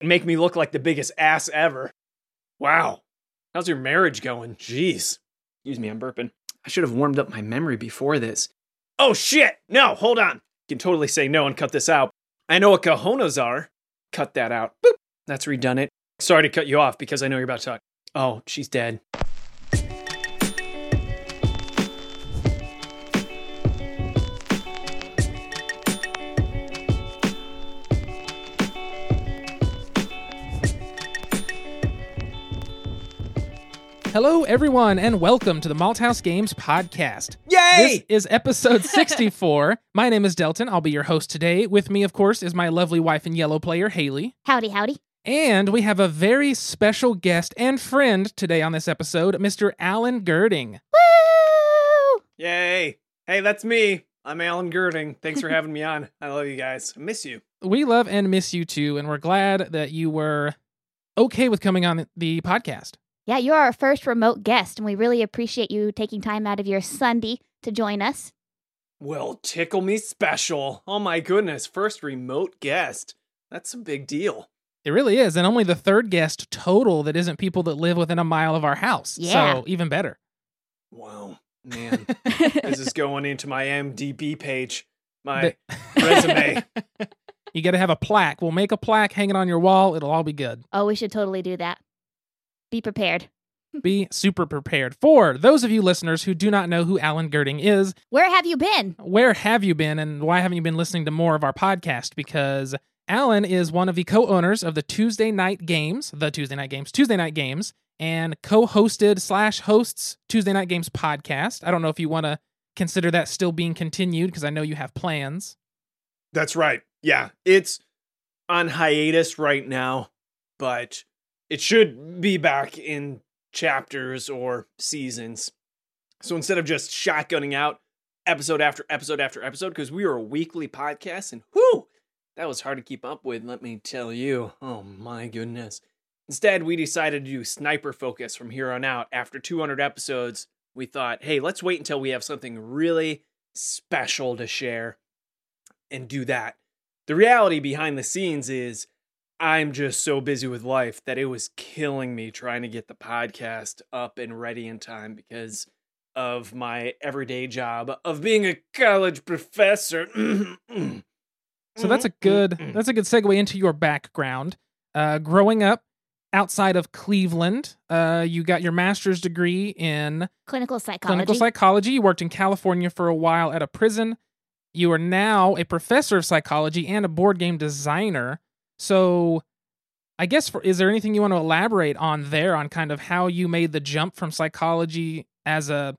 and make me look like the biggest ass ever. Wow. How's your marriage going? Jeez. Excuse me, I'm burping. I should have warmed up my memory before this. Oh shit! No, hold on. You can totally say no and cut this out. I know what cojones are. Cut that out. Boop. That's redundant. Sorry to cut you off because I know you're about to talk. Oh, she's dead. Hello, everyone, and welcome to the Malthouse Games podcast. Yay! This is episode 64. My name is Delton. I'll be your host today. With me, of course, is my lovely wife and yellow player, Haley. Howdy, howdy. And we have a very special guest and friend today on this episode, Mr. Alan Gerding. Woo! Yay! Hey, that's me. I'm Alan Gerding. Thanks for having me on. I love you guys. I miss you. We love and miss you too, and we're glad that you were okay with coming on the podcast. Yeah, you're our first remote guest, and we really appreciate you taking time out of your Sunday to join us. Well, tickle me special. Oh my goodness, first remote guest. That's a big deal. It really is, and only the third guest total that isn't people that live within a mile of our house. Yeah. So even better. Wow, man. this is going into my MDB page, my resume. you got to have a plaque. We'll make a plaque, hang it on your wall. It'll all be good. oh, we should totally do that. Be prepared. Be super prepared. For those of you listeners who do not know who Alan Gerding is, Where have you been? where have you been and why haven't you been listening to more of our podcast? Because Alan is one of the co owners of the Tuesday Knight Games, the Tuesday Knight Games, Tuesday Knight Games, and co hosted slash hosts Tuesday Knight Games podcast. I don't know if you want to consider that still being continued because I know you have plans. That's right. Yeah, it's on hiatus right now, but it should be back in chapters or seasons. So instead of just shotgunning out episode after episode after episode, because we were a weekly podcast, and whoo, that was hard to keep up with, let me tell you. Oh my goodness. Instead, we decided to do sniper focus from here on out. After 200 episodes, we thought, hey, let's wait until we have something really special to share and do that. The reality behind the scenes is I'm just so busy with life that it was killing me trying to get the podcast up and ready in time because of my everyday job of being a college professor. So that's a good that's a good segue into your background. Uh, growing up outside of Cleveland, uh, you got your master's degree in Clinical psychology. clinical psychology. You worked in California for a while at a prison. You are now a professor of psychology and a board game designer. So, I guess for is there anything you want to elaborate on there on kind of how you made the jump from psychology as a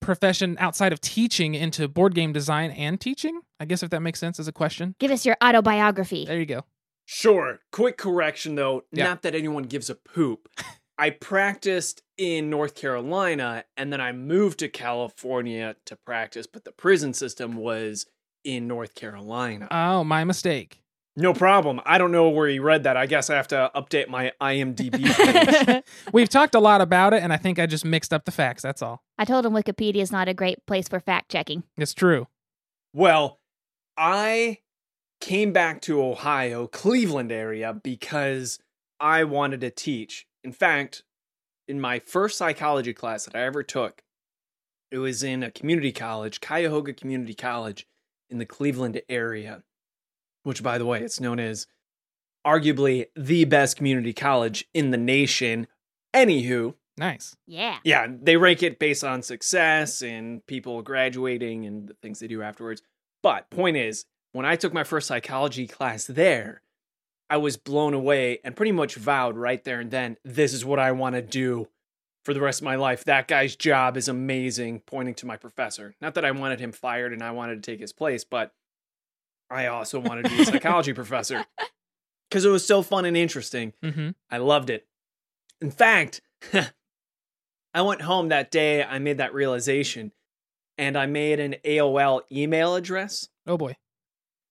profession outside of teaching into board game design and teaching? I guess if that makes sense as a question. Give us your autobiography. There you go. Sure. Quick correction though, Yeah. not that anyone gives a poop. I practiced in North Carolina and then I moved to California to practice, but the prison system was in North Carolina. Oh, my mistake. No problem. I don't know where you read that. I guess I have to update my IMDb page. We've talked a lot about it, and I think I just mixed up the facts. That's all. I told him Wikipedia is not a great place for fact checking. It's true. well, I came back to Ohio, Cleveland area because I wanted to teach. In fact, in my first psychology class that I ever took, it was in a community college, Cuyahoga Community College in the Cleveland area, which, by the way, it's known as arguably the best community college in the nation. Anywho, Nice. Yeah. yeah, they rank it based on success and people graduating and the things they do afterwards. But point is, when I took my first psychology class there, I was blown away and pretty much vowed right there and then, this is what I want to do for the rest of my life. That guy's job is amazing, pointing to my professor. Not that I wanted him fired and I wanted to take his place, but I also wanted to be a psychology professor because it was so fun and interesting. Mm-hmm. I loved it. In fact, I went home that day, I made that realization, and I made an AOL email address. Oh boy.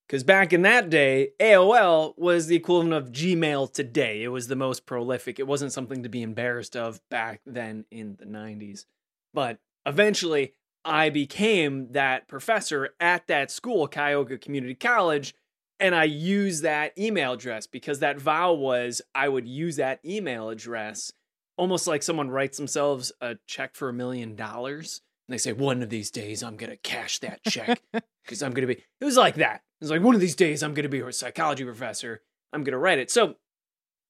Because back in that day, AOL was the equivalent of Gmail today. It was the most prolific. It wasn't something to be embarrassed of back then in the 90s. But eventually, I became that professor at that school, Cuyahoga Community College, and I use that email address because that vow was I would use that email address almost like someone writes themselves a check for a million dollars and they say one of these days I'm going to cash that check because I'm going to be it was like that. It was like one of these days I'm going to be a psychology professor. I'm going to write it. So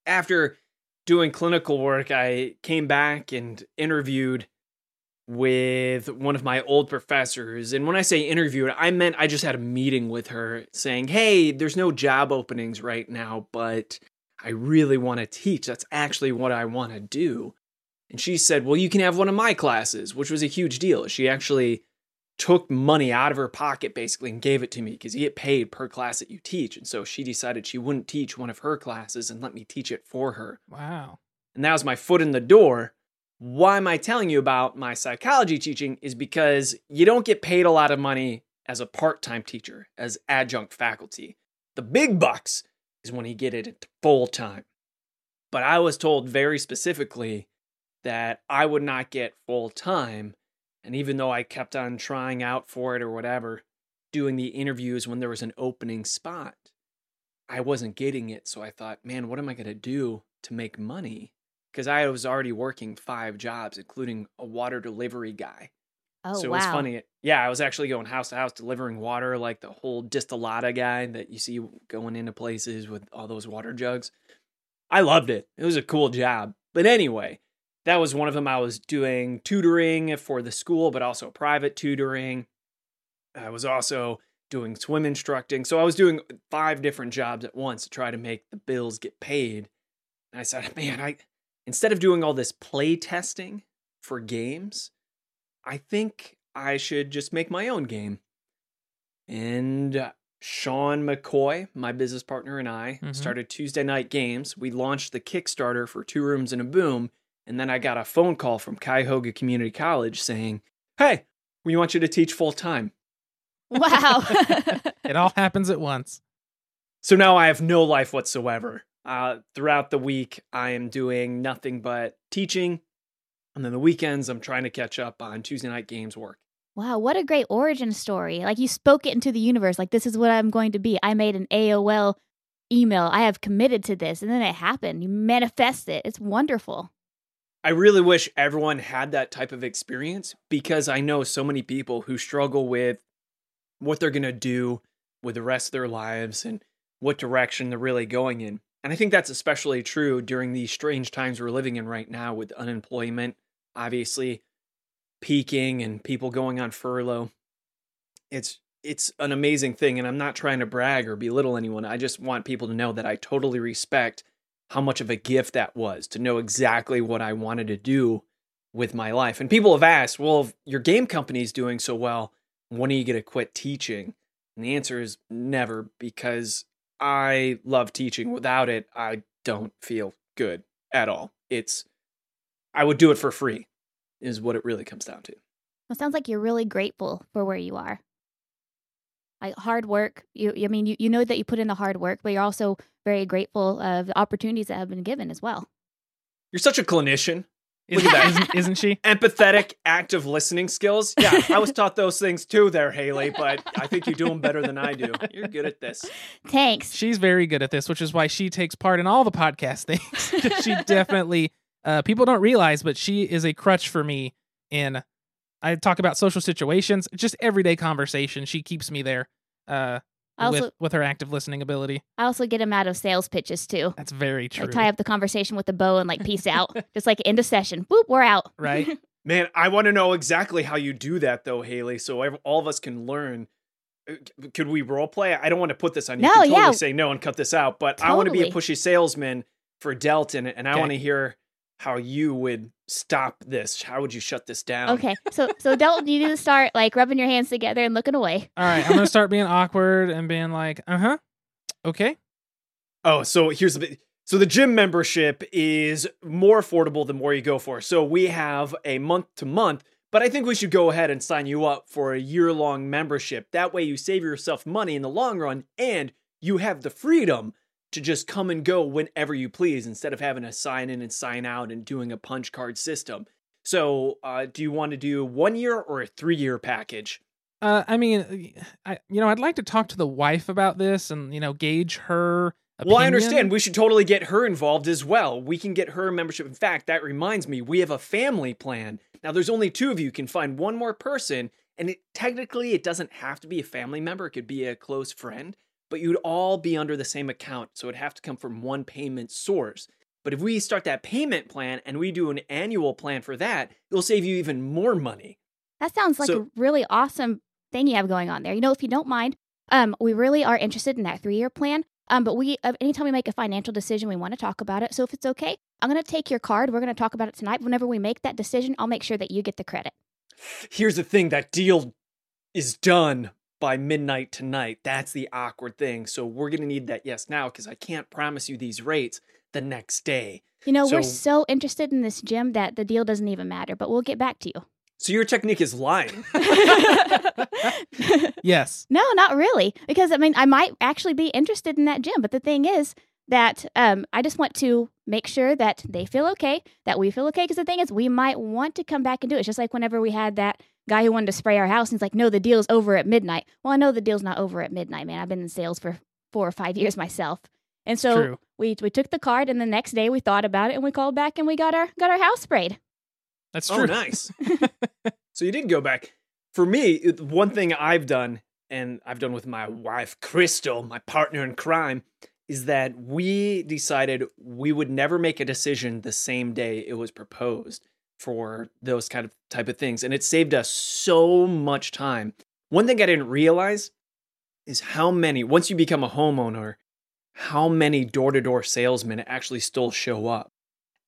after doing clinical work, I came back and interviewed with one of my old professors. And when I say interviewed, I meant I just had a meeting with her saying, Hey, there's no job openings right now, but I really want to teach. That's actually what I want to do. And she said, Well, you can have one of my classes, which was a huge deal. She actually took money out of her pocket basically and gave it to me because you get paid per class that you teach. And so she decided she wouldn't teach one of her classes and let me teach it for her. Wow. And that was my foot in the door. Why am I telling you about my psychology teaching? Is because you don't get paid a lot of money as a part time teacher, as adjunct faculty. The big bucks is when you get it full time. But I was told very specifically that I would not get full time. And even though I kept on trying out for it or whatever, doing the interviews when there was an opening spot, I wasn't getting it. So I thought, man, what am I going to do to make money? Because I was already working five jobs, including a water delivery guy. Oh, so it wow. was funny. Yeah, I was actually going house to house delivering water, like the whole distillata guy that you see going into places with all those water jugs. I loved it. It was a cool job. But anyway, that was one of them. I was doing tutoring for the school, but also private tutoring. I was also doing swim instructing. So I was doing five different jobs at once to try to make the bills get paid. And I said, man, I instead of doing all this play testing for games, I think I should just make my own game. And uh, Sean McCoy, my business partner, and I Mhm. started Tuesday Knight Games. We launched the Kickstarter for Two Rooms and a Boom. And then I got a phone call from Cuyahoga Community College saying, Hey, we want you to teach full time. Wow. It all happens at once. So now I have no life whatsoever. Uh, throughout the week, I am doing nothing but teaching. And then the weekends, I'm trying to catch up on Tuesday Knight Games work. wow, what a great origin story. Like you spoke it into the universe. Like this is what I'm going to be. I made an AOL email. I have committed to this. And then it happened. You manifest it. It's wonderful. I really wish everyone had that type of experience because I know so many people who struggle with what they're going to do with the rest of their lives and what direction they're really going in. And I think that's especially true during these strange times we're living in right now with unemployment obviously peaking and people going on furlough. It's it's an amazing thing and I'm not trying to brag or belittle anyone. I just want people to know that I totally respect how much of a gift that was to know exactly what I wanted to do with my life. And people have asked, well, your game company's doing so well, when are you going to quit teaching? And the answer is never because I love teaching. Without it, I don't feel good at all. It's, I would do it for free, is what it really comes down to. It sounds like you're really grateful for where you are. Like hard work. You, I mean, you, you know that you put in the hard work, but you're also very grateful of the opportunities that have been given as well. You're such a clinician. Look Isn't, at that. isn't, isn't she? Empathetic, active listening skills. Yeah, I was taught those things too there, Haley, but I think you do them better than I do. You're good at this. Thanks. She's very good at this, which is why she takes part in all the podcast things. she definitely, uh, people don't realize, but she is a crutch for me in. I talk about social situations, just everyday conversation. She keeps me there uh, I also, with with her active listening ability. I also get him out of sales pitches too. That's very true. Like tie up the conversation with a bow and like peace out. Just like end of session. Boop, we're out. Right? Man, I want to know exactly how you do that, though, Haley, so ev- all of us can learn. Uh, Could we role play? I don't want to put this on you. No, you can totally yeah. say no and cut this out, but I want to be a pushy salesman for Delton, and I Okay. want to hear how you would stop this. How would you shut this down? Okay. So so Dalton, you need to start like rubbing your hands together and looking away. All right, I'm gonna start being awkward and being like, uh huh, okay, Oh, so here's the bit. So the gym membership is more affordable the more you go for. So we have a month to month, but I think we should go ahead and sign you up for a year long membership. That way you save yourself money in the long run and you have the freedom to just come and go whenever you please instead of having to sign in and sign out and doing a punch card system. So, uh, do you want to do one year or a three year package? Uh, I mean, I you know, I'd like to talk to the wife about this and you know gauge her. Opinion. Well, I understand. We should totally get her involved as well. We can get her membership. In fact, that reminds me, we have a family plan. Now, there's only two of you. You can find one more person, and it, technically, it doesn't have to be a family member. It could be a close friend, but you'd all be under the same account, so it'd have to come from one payment source. But if we start that payment plan and we do an annual plan for that, it'll save you even more money. That sounds like So- a really awesome thing you have going on there. You know, if you don't mind, um, we really are interested in that three year plan. Um, but we, uh, anytime we make a financial decision, we want to talk about it. So if it's okay, I'm going to take your card. We're going to talk about it tonight. Whenever we make that decision, I'll make sure that you get the credit. Here's the thing that deal is done by midnight tonight. That's the awkward thing. So we're going to need that yes now because I can't promise you these rates the next day. You know, we're So- so interested in this gym that the deal doesn't even matter. But we'll get back to you. So your technique is lying. Yes. No, not really. Because I mean, I might actually be interested in that gym, but the thing is that um, I just want to make sure that they feel okay, that we feel okay. Because the thing is, we might want to come back and do it. It's just like whenever we had that guy who wanted to spray our house, and he's like, "No, the deal's over at midnight." Well, I know the deal's not over at midnight, man. I've been in sales for four or five years myself, and so True. we we took the card, and the next day we thought about it, and we called back, and we got our got our house sprayed. That's oh, true. oh, nice. so you did go back. For me, one thing I've done, and I've done with my wife, Crystal, my partner in crime, is that we decided we would never make a decision the same day it was proposed for those kind of type of things. And it saved us so much time. One thing I didn't realize is how many, once you become a homeowner, how many door to door salesmen actually still show up.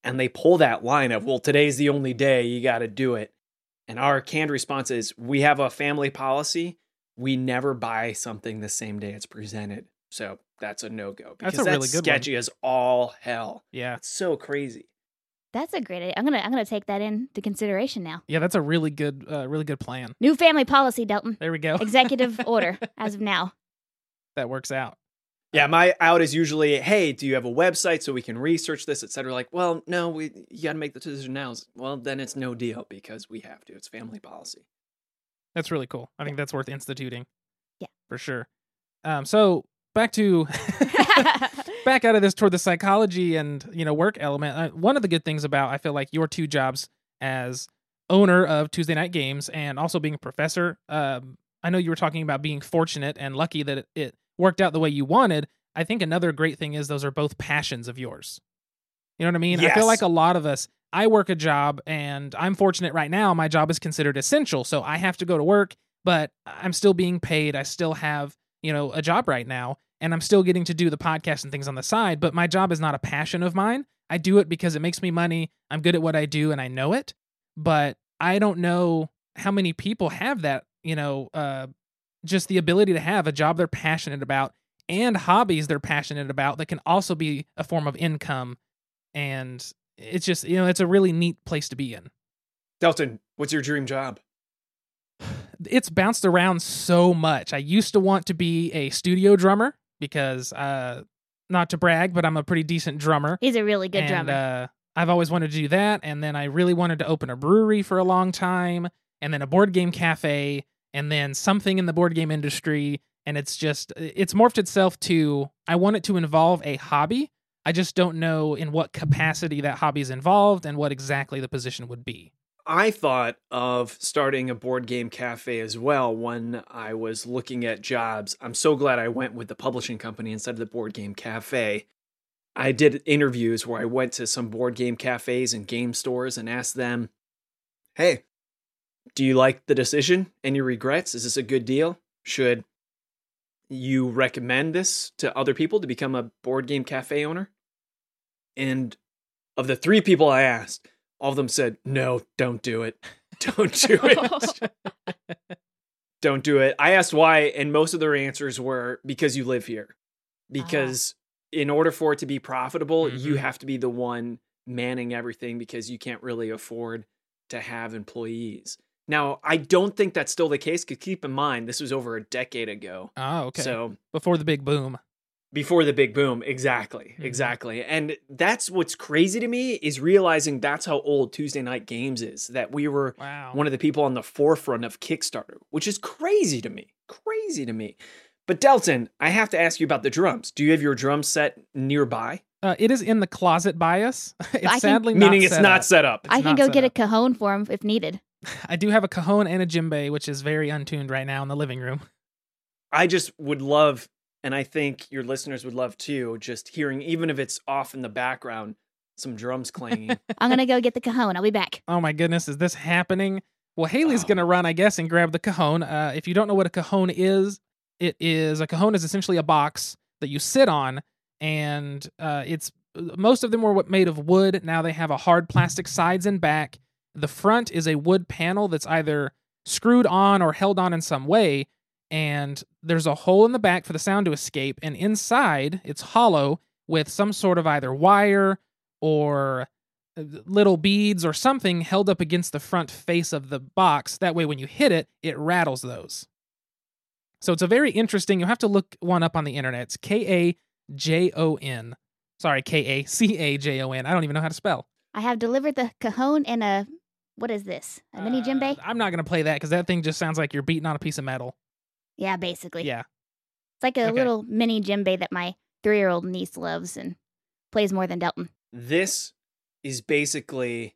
And they pull that line of, well, today's the only day, you got to do it. And our canned response is, we have a family policy. We never buy something the same day it's presented. So that's a no go. That's a really good one. sketchy as all hell. Yeah. It's so crazy. That's a great idea. I'm gonna I'm gonna take that into consideration now. Yeah, that's a really good, uh, really good plan. New family policy, Delton. There we go. Executive order as of now. that works out. Yeah, my out is usually, hey, do you have a website so we can research this, et cetera? Like, well, no, we you got to make the decision now. Well, then it's no deal because we have to. It's family policy. That's really cool. I think that's worth instituting. Yeah. For sure. Um, so back to back out of this toward the psychology and you know work element. Uh, one of the good things about I feel like your two jobs as owner of Tuesday Knight Games and also being a professor. Um, I know you were talking about being fortunate and lucky that it, it worked out the way you wanted. I think another great thing is those are both passions of yours. You know what I mean? yes. I feel like a lot of us. I work a job and I'm fortunate right now. My job is considered essential, so I have to go to work, but I'm still being paid. I still have you know a job right now and I'm still getting to do the podcast and things on the side, but my job is not a passion of mine. I do it because it makes me money. I'm good at what I do and I know it. But I don't know how many people have that, you know, uh, just the ability to have a job they're passionate about and hobbies they're passionate about that can also be a form of income. And it's just, you know, it's a really neat place to be in. Delton, what's your dream job? It's bounced around so much. I used to want to be a studio drummer because, uh, not to brag, but I'm a pretty decent drummer. He's a really good and, drummer. Uh, I've always wanted to do that, and then I really wanted to open a brewery for a long time, and then a board game cafe, and then something in the board game industry. And it's just it's morphed itself to I want it to involve a hobby. I just don't know in what capacity that hobby is involved and what exactly the position would be. I thought of starting a board game cafe as well when I was looking at jobs. I'm so glad I went with the publishing company instead of the board game cafe. I did interviews where I went to some board game cafes and game stores and asked them, Hey, do you like the decision? Any regrets? Is this a good deal? Should you recommend this to other people to become a board game cafe owner? And of the three people I asked, all of them said, No, don't do it. Don't do it. don't do it. I asked why, and most of their answers were because you live here. Because in order for it to be profitable, you Mhm. have to be the one manning everything because you can't really afford to have employees. Now, I don't think that's still the case because keep in mind, this was over a decade ago. Oh, okay. So, Before the big boom. Before the big boom exactly Mhm. exactly and that's what's crazy to me is realizing that's how old tuesday knight games is that we were Wow. one of the people on the forefront of kickstarter which is crazy to me crazy to me but delton i have to ask you about the drums do you have your drum set nearby Uh, it is in the closet bias. it's can- sadly not meaning it's set not up. set up It's I can go set get a cajon for him if needed. I do have a cajon and a djembe, which is very untuned right now in the living room. i just would love and i think your listeners would love too just hearing even if it's off in the background some drums clanging I'm gonna go get the cajon. I'll be back. Oh my goodness, is this happening? Well, Haley's Oh. gonna run, I guess, and grab the cajon. Uh, if you don't know what a cajon is, it is a cajon is essentially a box that you sit on, and uh, it's most of them were made of wood. Now they have a hard plastic sides and back. The front is a wood panel that's either screwed on or held on in some way, and there's a hole in the back for the sound to escape. And inside, it's hollow with some sort of either wire or uh, little beads or something held up against the front face of the box. That way, when you hit it, it rattles those. So it's a very interesting. You'll have to look one up on the internet. It's K A J O N. Sorry, K A C A J O N. I don't even know how to spell. I have delivered the cajon and a what is this? A mini Uh, djembe? I'm not gonna play that because that thing just sounds like you're beating on a piece of metal. Yeah, basically. Yeah. It's like a Okay. little mini djembe that my three-year-old niece loves and plays more than Delton. this is basically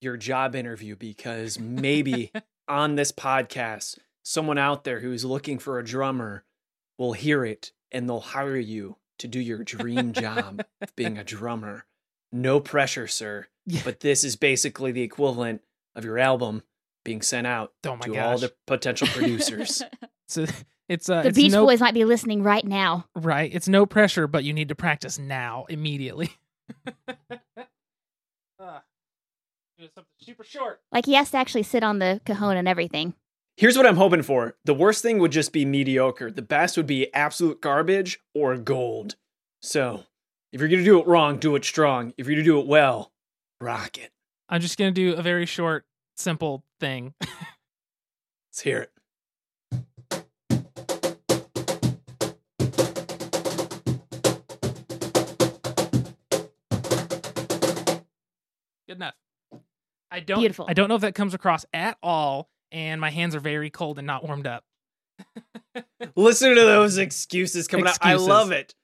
your job interview because maybe on this podcast, someone out there who's looking for a drummer will hear it and they'll hire you to do your dream job of being a drummer. No pressure, sir. Yeah. But this is basically the equivalent of your album being sent out Oh to gosh. all the potential producers. It's a, it's uh, the it's Beach no Boys might be listening right now. right. It's no pressure, but you need to practice now immediately. uh, something super short. Like he has to actually sit on the cajon and everything. Here's what I'm hoping for. The worst thing would just be mediocre. The best would be absolute garbage or gold. So, if you're going to do it wrong, do it strong. If you're going to do it well, rock it. I'm just gonna do a very short, simple thing. Let's hear it. Good enough. I don't. Beautiful. I don't know if that comes across at all, and my hands are very cold and not warmed up. Listen to those excuses coming out. I love it.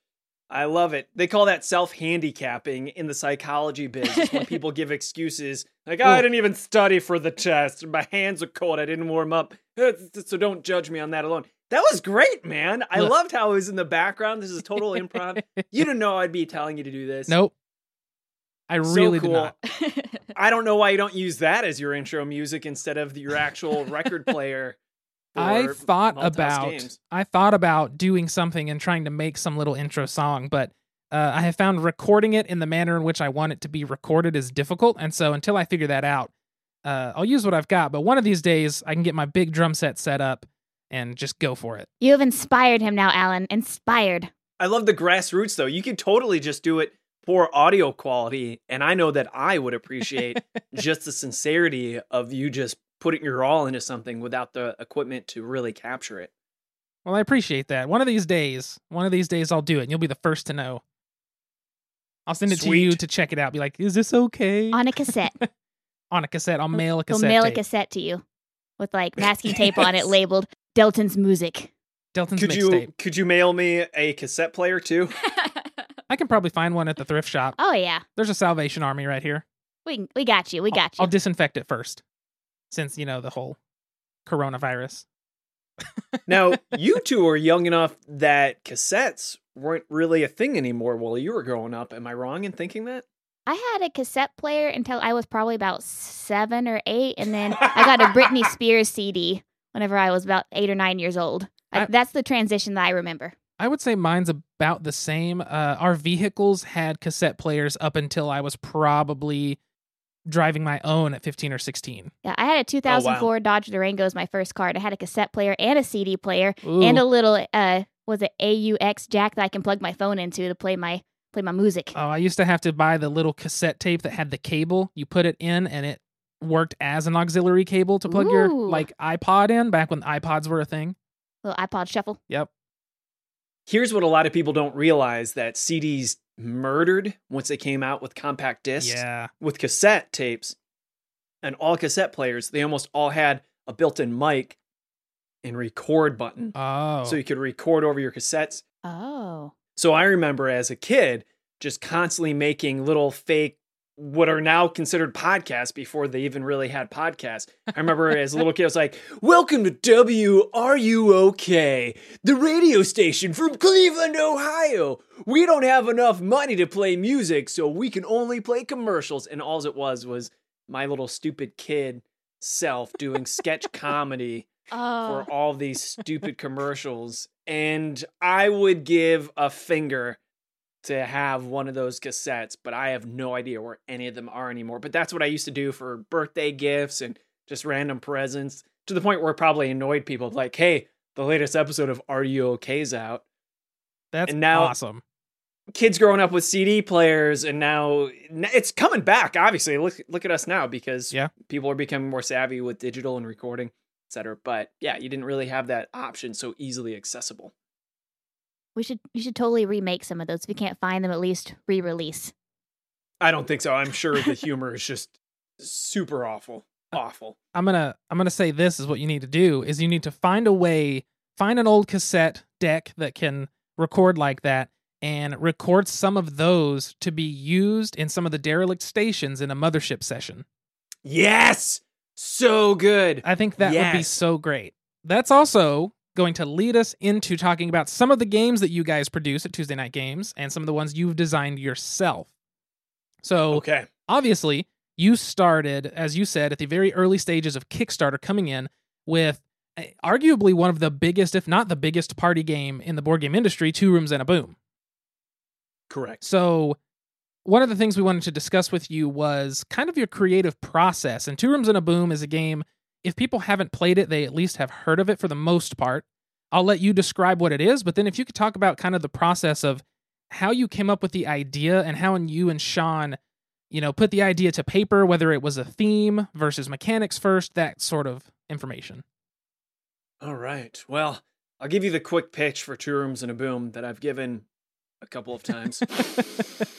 I love it. They call that self handicapping in the psychology biz. When people give excuses like, oh, I didn't even study for the test. My hands are cold. I didn't warm up. So don't judge me on that alone. That was great, man. I Look. loved how it was in the background. This is total improv. You didn't know I'd be telling you to do this. Nope. I So really cool. did not. I don't know why you don't use that as your intro music instead of your actual record player. I thought about games. I thought about doing something and trying to make some little intro song, but uh, I have found recording it in the manner in which I want it to be recorded is difficult, and so until I figure that out, uh, I'll use what I've got. But one of these days, I can get my big drum set set up and just go for it. you have inspired him now, Alan. Inspired. I love the grassroots though. You could totally just do it for audio quality, and I know that I would appreciate just the sincerity of you just putting your all into something without the equipment to really capture it. Well, I appreciate that. One of these days, one of these days, I'll do it, and you'll be the first to know. I'll send it to you to check it out. Be like, is this okay? On a cassette. On a cassette. I'll mail a He'll cassette. mail a cassette to you with like masking tape on it labeled Delton's music. Delton's Could mixtape. you could you mail me a cassette player too? I can probably find one at the thrift shop. oh yeah. There's a Salvation Army right here. We we got you. We got you. I'll disinfect it first, since you know the whole coronavirus. now, you two are young enough that cassettes weren't really a thing anymore while you were growing up. Am I wrong in thinking that? I had a cassette player until I was probably about seven or eight, and then I got a Britney Spears CD whenever I was about eight or nine years old. I, I- that's the transition that I remember. I would say mine's about the same. Uh, our vehicles had cassette players up until I was probably driving my own at 15 or 16. Yeah, I had a 2004 Dodge Durango as my first car. I had a cassette player and a CD player Ooh. and a little uh was it AUX jack that I can plug my phone into to play my play my music. Oh, I used to have to buy the little cassette tape that had the cable. You put it in and it worked as an auxiliary cable to plug your like iPod in back when iPods were a thing. little iPod shuffle. Yep. Here's what a lot of people don't realize that CDs murdered once they came out with compact discs Yeah. with cassette tapes and all cassette players they almost all had a built-in mic and record button Oh. so you could record over your cassettes Oh. so i remember as a kid just constantly making little fake what are now considered podcasts before they even really had podcasts. I remember as a little kid, I was like, Welcome to WRUOK, the radio station from Cleveland, Ohio. We don't have enough money to play music, so we can only play commercials. And all it was was my little stupid kid self doing sketch comedy Oh. for all these stupid commercials. And I would give a finger to have one of those cassettes, but I have no idea where any of them are anymore. But that's what I used to do for birthday gifts and just random presents to the point where it probably annoyed people like, hey, the latest episode of Are You OK's out. That's and now- awesome. Kids growing up with CD players, and now it's coming back. Obviously, look look at us now because Yeah. people are becoming more savvy with digital and recording, etc. But yeah, you didn't really have that option so easily accessible. We should you should totally remake some of those. If you can't find them, at least re-release. I don't think so. I'm sure the humor is just super awful. Awful. I'm gonna I'm gonna say this is what you need to do is you need to find a way find an old cassette deck that can record like that and record some of those to be used in some of the derelict stations in a mothership session. Yes. So good. I think that would be so great. That's also going to lead us into talking about some of the games that you guys produce at Tuesday Knight Games and some of the ones you've designed yourself. So, Okay. obviously, you started, as you said, at the very early stages of Kickstarter coming in with uh, arguably one of the biggest, if not the biggest, party game in the board game industry, Two Rooms and a Boom. Correct. So, one of the things we wanted to discuss with you was kind of your creative process. And Two Rooms and a Boom is a game, if people haven't played it, they at least have heard of it for the most part. I'll let you describe what it is, but then if you could talk about kind of the process of how you came up with the idea and how you and Sean, you know, put the idea to paper, whether it was a theme versus mechanics first, that sort of information. All right. Well, I'll give you the quick pitch for Two Rooms and a Boom that I've given a couple of times.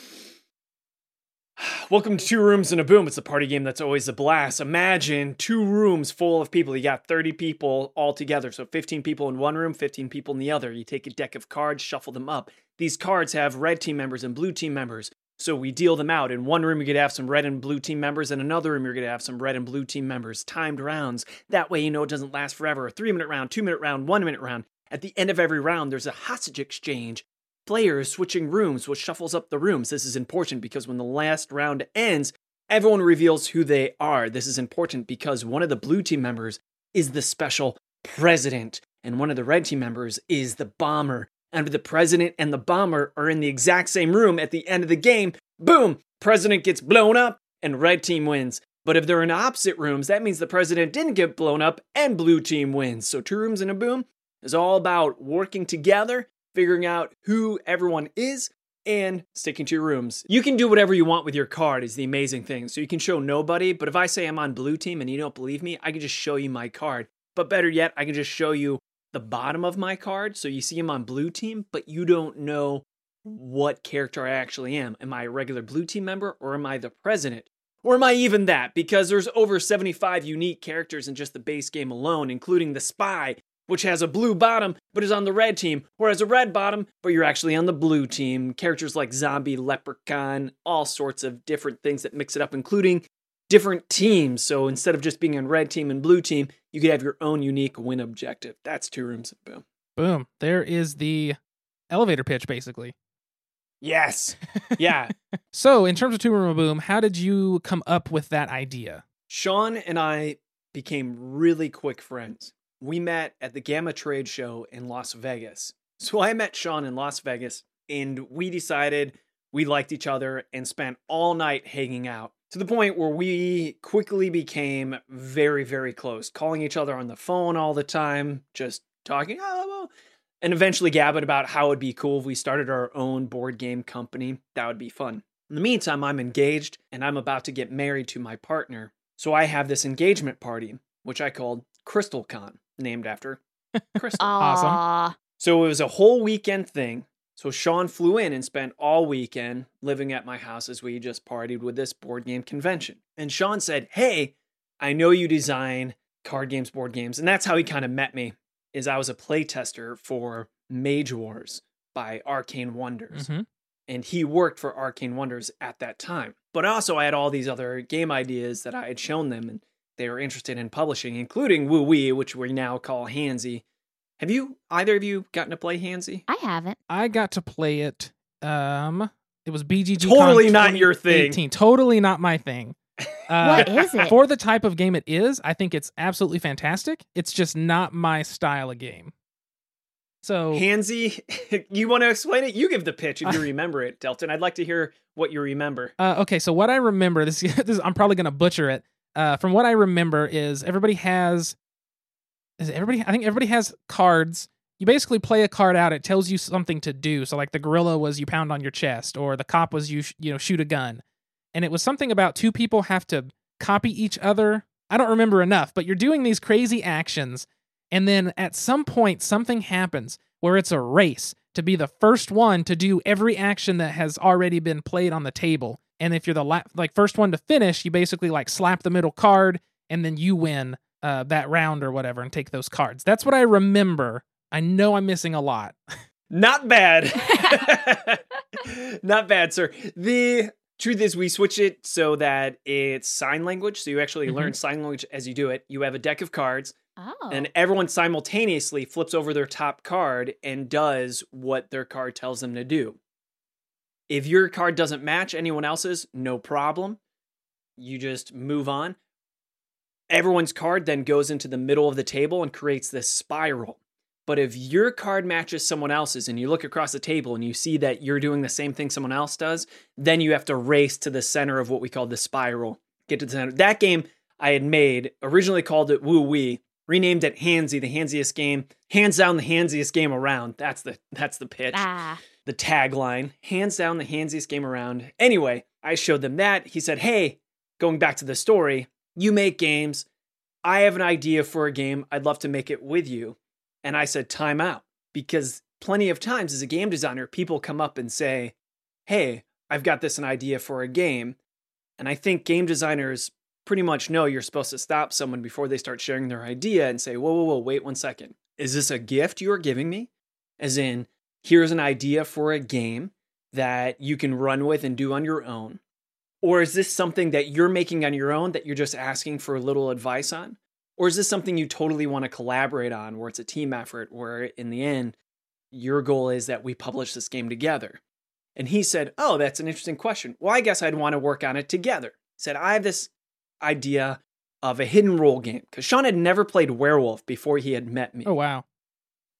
Welcome to Two Rooms and a Boom. It's a party game that's always a blast. Imagine two rooms full of people. You got 30 people all together. So 15 people in one room, 15 people in the other. You take a deck of cards, shuffle them up. These cards have red team members and blue team members. So we deal them out. In one room, you're going to have some red and blue team members. In another room, you're going to have some red and blue team members. Timed rounds. That way, you know it doesn't last forever. A three minute round, two minute round, one minute round. At the end of every round, there's a hostage exchange players switching rooms, which shuffles up the rooms. This is important because when the last round ends, everyone reveals who they are. This is important because one of the blue team members is the special president, and one of the red team members is the bomber. And if the president and the bomber are in the exact same room at the end of the game. Boom! President gets blown up, and red team wins. But if they're in opposite rooms, that means the president didn't get blown up and blue team wins. So, two rooms and a boom is all about working together figuring out who everyone is and sticking to your rooms. You can do whatever you want with your card is the amazing thing. So you can show nobody, but if I say I'm on blue team and you don't believe me, I can just show you my card. But better yet, I can just show you the bottom of my card so you see I'm on blue team, but you don't know what character I actually am. Am I a regular blue team member or am I the president? Or am I even that? Because there's over 75 unique characters in just the base game alone, including the spy, which has a blue bottom but is on the red team, or has a red bottom but you're actually on the blue team. Characters like zombie, leprechaun, all sorts of different things that mix it up, including different teams. So instead of just being on red team and blue team, you could have your own unique win objective. That's two rooms. Boom. Boom. There is the elevator pitch, basically. Yes. Yeah. So, in terms of Two Room Boom, how did you come up with that idea? Sean and I became really quick friends. We met at the GAMA Trade Show in Las Vegas. So I met Sean in Las Vegas and we decided we liked each other and spent all night hanging out to the point where we quickly became very, very close, calling each other on the phone all the time, just talking, oh, and eventually gabbing about how it'd be cool if we started our own board game company. That would be fun. In the meantime, I'm engaged and I'm about to get married to my partner. So I have this engagement party, which I called Crystal Con, named after Crystal. Awesome. So it was a whole weekend thing. So Sean flew in and spent all weekend living at my house as we just partied with this board game convention. And Sean said, "Hey, I know you design card games, board games." And that's how he kind of met me. Is I was a playtester for Mage Wars by Arcane Wonders. Mhm. And he worked for Arcane Wonders at that time. But also I had all these other game ideas that I had shown them and they were interested in publishing, including Woo Wee, which we now call Handsy. Have you either of you gotten to play Handsy? I haven't. I got to play it. Um, it was BGG. Totally not your thing. 2018. Totally not my thing. Uh, what is it? For the type of game it is, I think it's absolutely fantastic. It's just not my style of game. So Handsy, you want to explain it? You give the pitch if you remember it, Delton. I'd like to hear what you remember. Uh, okay, so what I remember this, this I'm probably gonna butcher it. Uh, from what I remember is everybody has, is everybody? I think everybody has cards. You basically play a card out. It tells you something to do. So like the gorilla was you pound on your chest, or the cop was you sh- you know shoot a gun, and it was something about two people have to copy each other. I don't remember enough, but you're doing these crazy actions, and then at some point something happens where it's a race to be the first one to do every action that has already been played on the table. And if you're the la- like first one to finish, you basically like slap the middle card and then you win uh, that round or whatever and take those cards. That's what I remember. I know I'm missing a lot. Not bad. Not bad, sir. The truth is, we switch it so that it's sign language. So you actually Mhm. learn sign language as you do it. You have a deck of cards, Oh. and everyone simultaneously flips over their top card and does what their card tells them to do. If your card doesn't match anyone else's, no problem. You just move on. Everyone's card then goes into the middle of the table and creates this spiral. But if your card matches someone else's and you look across the table and you see that you're doing the same thing someone else does, then you have to race to the center of what we call the spiral. Get to the center. That game I had made, originally called it Woo Wee, renamed it Handsy, the handsiest game. Hands down the handsiest game around. That's the that's the pitch ah. The tagline, hands down the handsiest game around. Anyway, I showed them that. He said, Hey, going back to the story, you make games. I have an idea for a game. I'd love to make it with you. And I said, Time out. Because plenty of times as a game designer, people come up and say, Hey, I've got this an idea for a game. And I think game designers pretty much know you're supposed to stop someone before they start sharing their idea and say, Whoa, whoa, whoa, wait one second. Is this a gift you are giving me? As in, here's an idea for a game that you can run with and do on your own? Or is this something that you're making on your own that you're just asking for a little advice on? Or is this something you totally want to collaborate on where it's a team effort, where in the end, your goal is that we publish this game together? And he said, Oh, that's an interesting question. Well, I guess I'd want to work on it together. He said, I have this idea of a hidden role game because Sean had never played Werewolf before he had met me. Oh wow.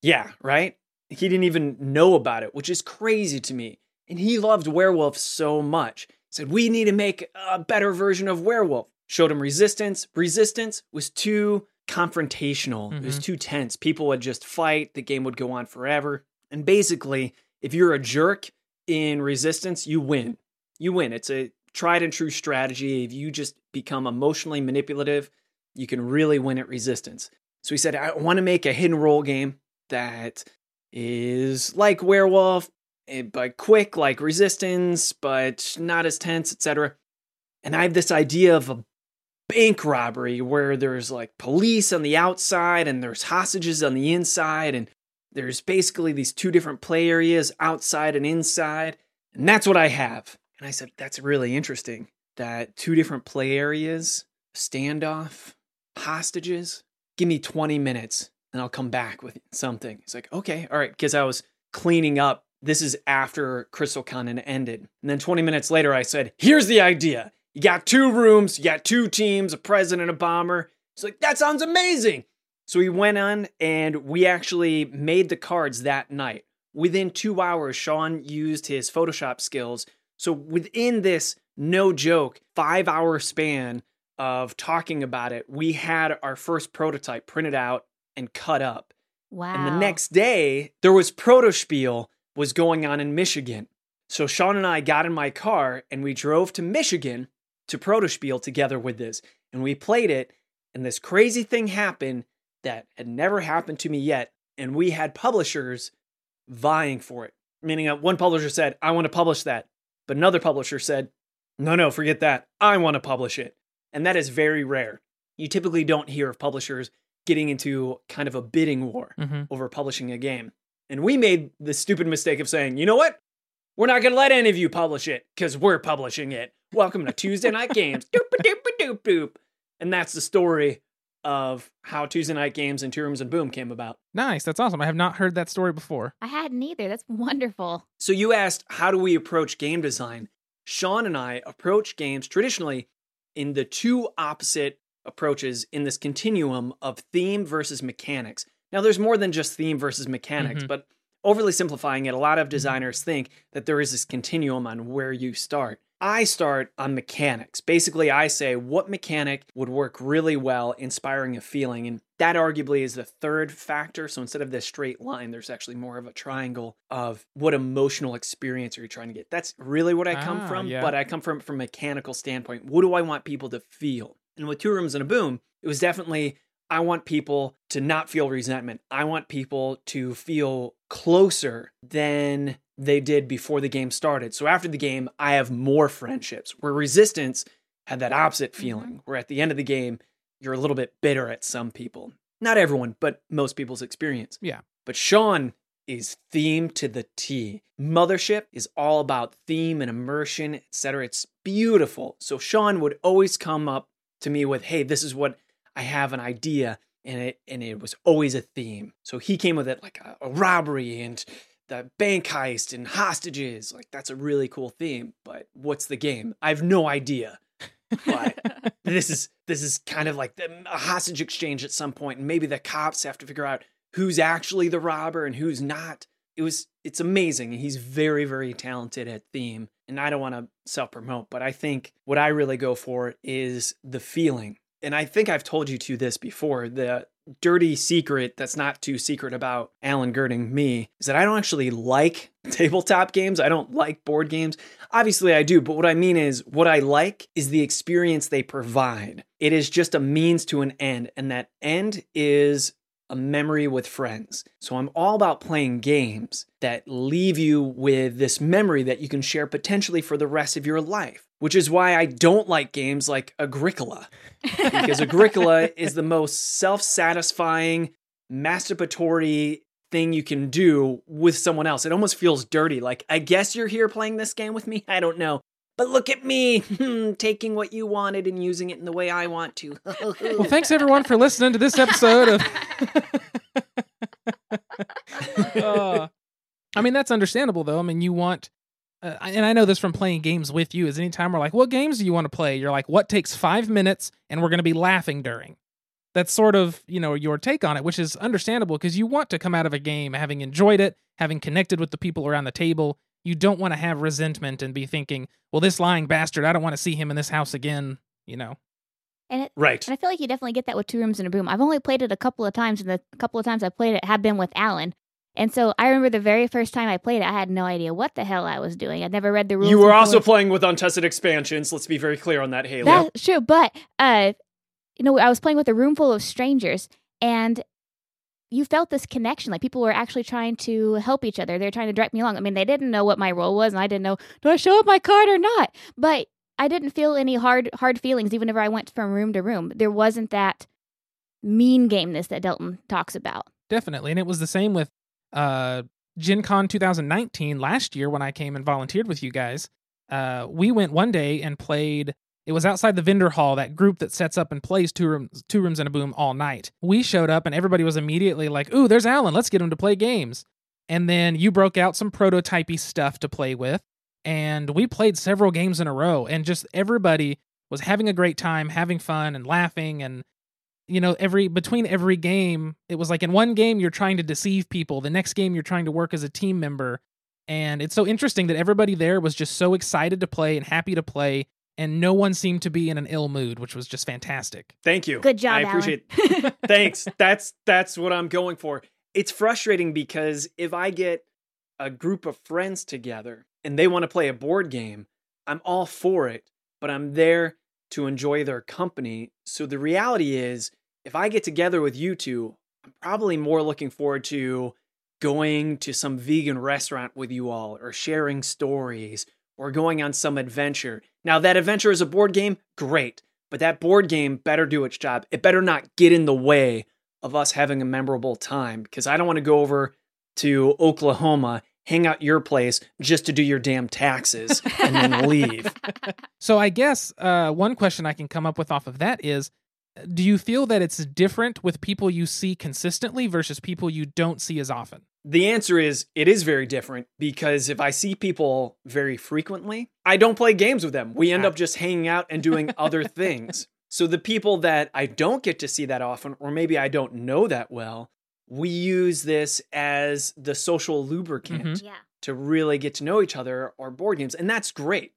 Yeah, right? He didn't even know about it, which is crazy to me. And he loved Werewolf so much. Said, We need to make a better version of Werewolf. Showed him Resistance. Resistance was too confrontational, it was Mhm. too tense. People would just fight, the game would go on forever. And basically, if you're a jerk in Resistance, you win. You win. It's a tried and true strategy. If you just become emotionally manipulative, you can really win at Resistance. So he said, I want to make a hidden role game that is like Werewolf, eh, but quick like Resistance, but not as tense, etc. And I have this idea of a bank robbery where there's like police on the outside and there's hostages on the inside, and there's basically these two different play areas, outside and inside. And that's what I have. And I said, that's really interesting. That two different play areas, standoff, hostages. Give me 20 minutes and I'll come back with something. He's like, okay, all right. Because I was cleaning up. This is after Crystal had ended. And then 20 minutes later, I said, here's the idea. You got two rooms, you got two teams, a president, a bomber. He's like, that sounds amazing. So we went on and we actually made the cards that night. Within two hours, Sean used his Photoshop skills. So within this, no joke, five hour span of talking about it, we had our first prototype printed out and cut up. Wow. And the next day, there was Protospiel was going on in Michigan. So Sean and I got in my car and we drove to Michigan to Protospiel together with this. And we played it, and this crazy thing happened that had never happened to me yet. and we had publishers vying for it. Meaning, that one publisher said, I want to publish that. But another publisher said, No, no, forget that. I want to publish it. And that is very rare. You typically don't hear of publishers getting into kind of a bidding war hmm over publishing a game. And we made the stupid mistake of saying, you know what? We're not going to let any of you publish it because we're publishing it. Welcome to Tuesday Knight Games. doop doop doop doop. And that's the story of how Tuesday Knight Games and Two Rooms and Boom came about. Nice. That's awesome. I have not heard that story before. I hadn't either. That's wonderful. So you asked, how do we approach game design? Sean and I approach games traditionally in the two opposite approaches in this continuum of theme versus mechanics. Now, there's more than just theme versus mechanics, Mhm. but overly simplifying it, a lot of designers think that there is this continuum on where you start. I start on mechanics. Basically, I say what mechanic would work really well, inspiring a feeling. And that arguably is the third factor. So instead of this straight line, there's actually more of a triangle of what emotional experience are you trying to get. That's really what I come Ah, from, yeah. but I come from from a mechanical standpoint. What do I want people to feel? And with two rooms and a boom, it was definitely I want people to not feel resentment. I want people to feel closer than they did before the game started. So after the game, I have more friendships. Where Resistance had that opposite mm-hmm. feeling, where at the end of the game, you're a little bit bitter at some people. Not everyone, but most people's experience. Yeah. But Sean is themed to the T. Mothership is all about theme and immersion, etc. It's beautiful. So Sean would always come up to me with, "Hey, this is what I have an idea." And it and it was always a theme. So he came with it like a, a robbery and the bank heist and hostages. Like that's a really cool theme. But what's the game? I have no idea. But this is this is kind of like the, a hostage exchange at some point, and maybe the cops have to figure out who's actually the robber and who's not. It was it's amazing. He's very very talented at theme, and I don't want to self promote, but I think what I really go for is the feeling. And I think I've told you to this before. The dirty secret that's not too secret about Alan Gerding me is that I don't actually like tabletop games. I don't like board games. Obviously, I do, but what I mean is what I like is the experience they provide. It is just a means to an end, and that end is a memory with friends. So I'm all about playing games that leave you with this memory that you can share potentially for the rest of your life, which is why I don't like games like Agricola because Agricola is the most self satisfying, masturbatory thing you can do with someone else. It almost feels dirty. Like, I guess you're here playing this game with me? I don't know. But look at me hmm, taking what you wanted and using it in the way I want to. Well, thanks everyone for listening to this episode of. Uh, I mean, that's understandable though. I mean, you want, uh, and I know this from playing games with you. Is anytime we're like, "What games do you want to play?" You're like, "What takes five minutes?" and we're going to be laughing during. That's sort of you know your take on it, which is understandable because you want to come out of a game having enjoyed it, having connected with the people around the table. You don't want to have resentment and be thinking, "Well, this lying bastard, I don't want to see him in this house again." You know. And, it, right. and I feel like you definitely get that with Two Rooms and a Boom. I've only played it a couple of times, and the couple of times I played it have been with Alan. And so I remember the very first time I played it, I had no idea what the hell I was doing. I'd never read the rules. You were before. also playing with untested expansions. Let's be very clear on that, Haley. That's true, but uh, you know, I was playing with a room full of strangers, and you felt this connection. Like people were actually trying to help each other. They're trying to direct me along. I mean, they didn't know what my role was, and I didn't know do I show up my card or not. But I didn't feel any hard hard feelings, even if I went from room to room. There wasn't that mean gameness that Delton talks about. Definitely. And it was the same with uh Gen Con 2019 last year when I came and volunteered with you guys. Uh we went one day and played it was outside the vendor hall, that group that sets up and plays two rooms two rooms and a boom all night. We showed up and everybody was immediately like, Ooh, there's Alan, let's get him to play games. And then you broke out some prototypey stuff to play with. And we played several games in a row, and just everybody was having a great time, having fun and laughing and you know every between every game it was like in one game you're trying to deceive people the next game you're trying to work as a team member and it's so interesting that everybody there was just so excited to play and happy to play and no one seemed to be in an ill mood which was just fantastic Thank you. Good job, I Alan. appreciate Thanks. That's that's what I'm going for. It's frustrating because if I get a group of friends together and they want to play a board game, I'm all for it, but I'm there to enjoy their company. So the reality is, if I get together with you two, I'm probably more looking forward to going to some vegan restaurant with you all or sharing stories or going on some adventure. Now, that adventure is a board game, great, but that board game better do its job. It better not get in the way of us having a memorable time because I don't want to go over to Oklahoma, hang out your place just to do your damn taxes and then leave. So I guess uh, one question I can come up with off of that is do you feel that it's different with people you see consistently versus people you don't see as often? The answer is it is very different because if I see people very frequently, I don't play games with them. We end up just hanging out and doing other things. So the people that I don't get to see that often, or maybe I don't know that well, we use this as the social lubricant Mhm. yeah. to really get to know each other or board games. And that's great.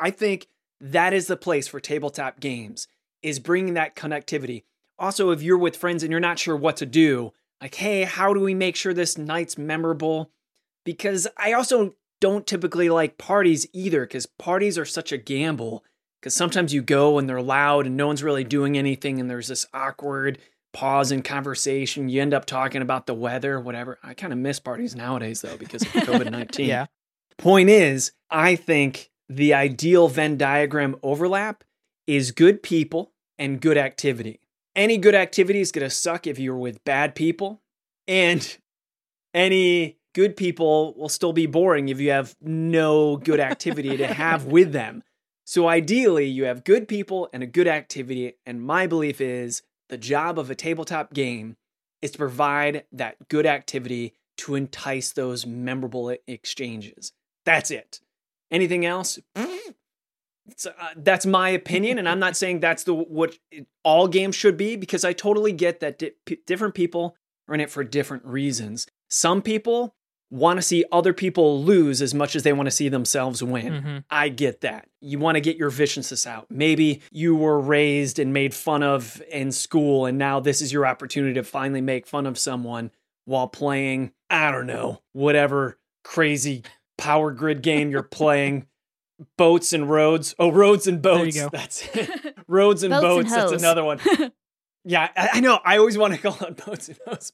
I think that is the place for tabletop games is bringing that connectivity. Also, if you're with friends and you're not sure what to do, like, hey, how do we make sure this night's memorable? Because I also don't typically like parties either, because parties are such a gamble. Because sometimes you go and they're loud and no one's really doing anything, and there's this awkward pause in conversation. You end up talking about the weather, whatever. I kind of miss parties nowadays, though, because of COVID 19. Yeah. Point is, I think the ideal Venn diagram overlap is good people and good activity. Any good activity is going to suck if you're with bad people, and any good people will still be boring if you have no good activity to have with them. So ideally, you have good people and a good activity, and my belief is the job of a tabletop game is to provide that good activity to entice those memorable exchanges. That's it. Anything else? It's, uh, that's my opinion, and I'm not saying that's the what it- all games should be because I totally get that di- p- different people are in it for different reasons. Some people want to see other people lose as much as they want to see themselves win. hmm I get that. You want to get your viciousness out. Maybe you were raised and made fun of in school, and now this is your opportunity to finally make fun of someone while playing, I don't know, whatever crazy power grid game you're playing. Boats and roads. Oh, roads and There you boats. go. That's it. roads and Boats and. That's another one. Yeah, I, I know. I always want to call it boats and hoes,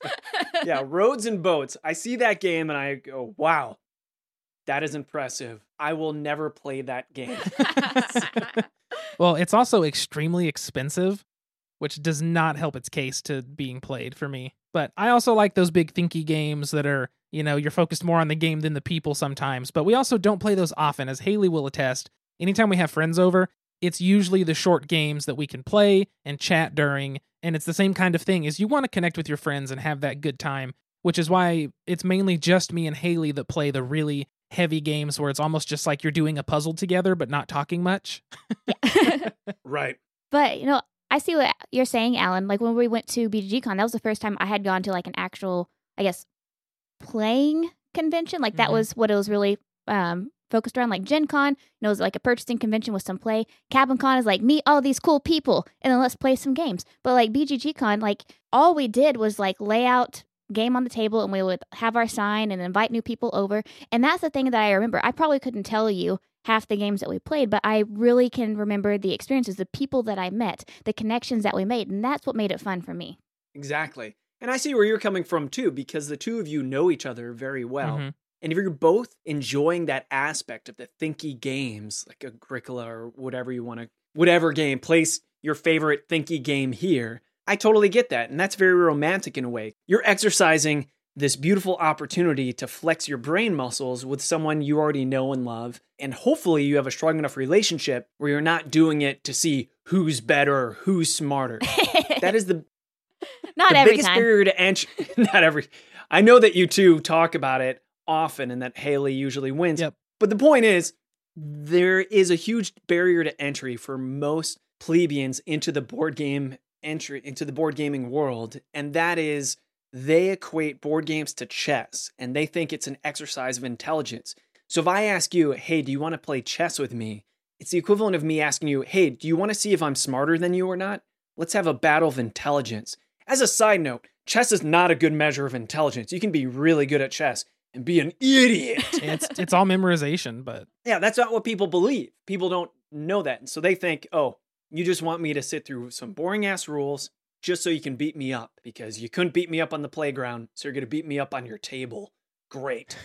yeah, roads and boats. I see that game and I go, wow, that is impressive. I will never play that game. Well, it's also extremely expensive, which does not help its case to being played for me. But I also like those big thinky games that are, you know, you're focused more on the game than the people sometimes. But we also don't play those often, as Haley will attest. Anytime we have friends over, it's usually the short games that we can play and chat during. And it's the same kind of thing is you want to connect with your friends and have that good time, which is why it's mainly just me and Haley that play the really heavy games where it's almost just like you're doing a puzzle together but not talking much. Right. but you know, I see what you're saying, Alan. Like when we went to BGGCon, that was the first time I had gone to like an actual, I guess, playing convention. Like that Mhm. was what it was really um, focused around. Like Gen Con, you know, it was like a purchasing convention with some play. Cabin Con is like meet all these cool people and then let's play some games. But like BGG Con, like all we did was like lay out game on the table and we would have our sign and invite new people over. And that's the thing that I remember. I probably couldn't tell you half the games that we played, but I really can remember the experiences, the people that I met, the connections that we made, and that's what made it fun for me. Exactly. And I see where you're coming from too, because the two of you know each other very well. Mhm. And if you're both enjoying that aspect of the thinky games, like Agricola or whatever you want to, whatever game, place your favorite thinky game here, I totally get that. And that's very romantic in a way. You're exercising this beautiful opportunity to flex your brain muscles with someone you already know and love. And hopefully you have a strong enough relationship where you're not doing it to see who's better or who's smarter. That is the Not the every biggest time. barrier to entry. Not every. I know that you two talk about it often, and that Haley usually wins. Yep. But the point is, there is a huge barrier to entry for most plebeians into the board game entry into the board gaming world, and that is they equate board games to chess, and they think it's an exercise of intelligence. So if I ask you, "Hey, do you want to play chess with me?" It's the equivalent of me asking you, "Hey, do you want to see if I'm smarter than you or not?" Let's have a battle of intelligence. As a side note, chess is not a good measure of intelligence. You can be really good at chess and be an idiot. it's it's all memorization, but yeah, that's not what people believe. People don't know that. And so they think, oh, you just want me to sit through some boring ass rules just so you can beat me up because you couldn't beat me up on the playground, so you're going to beat me up on your table. Great.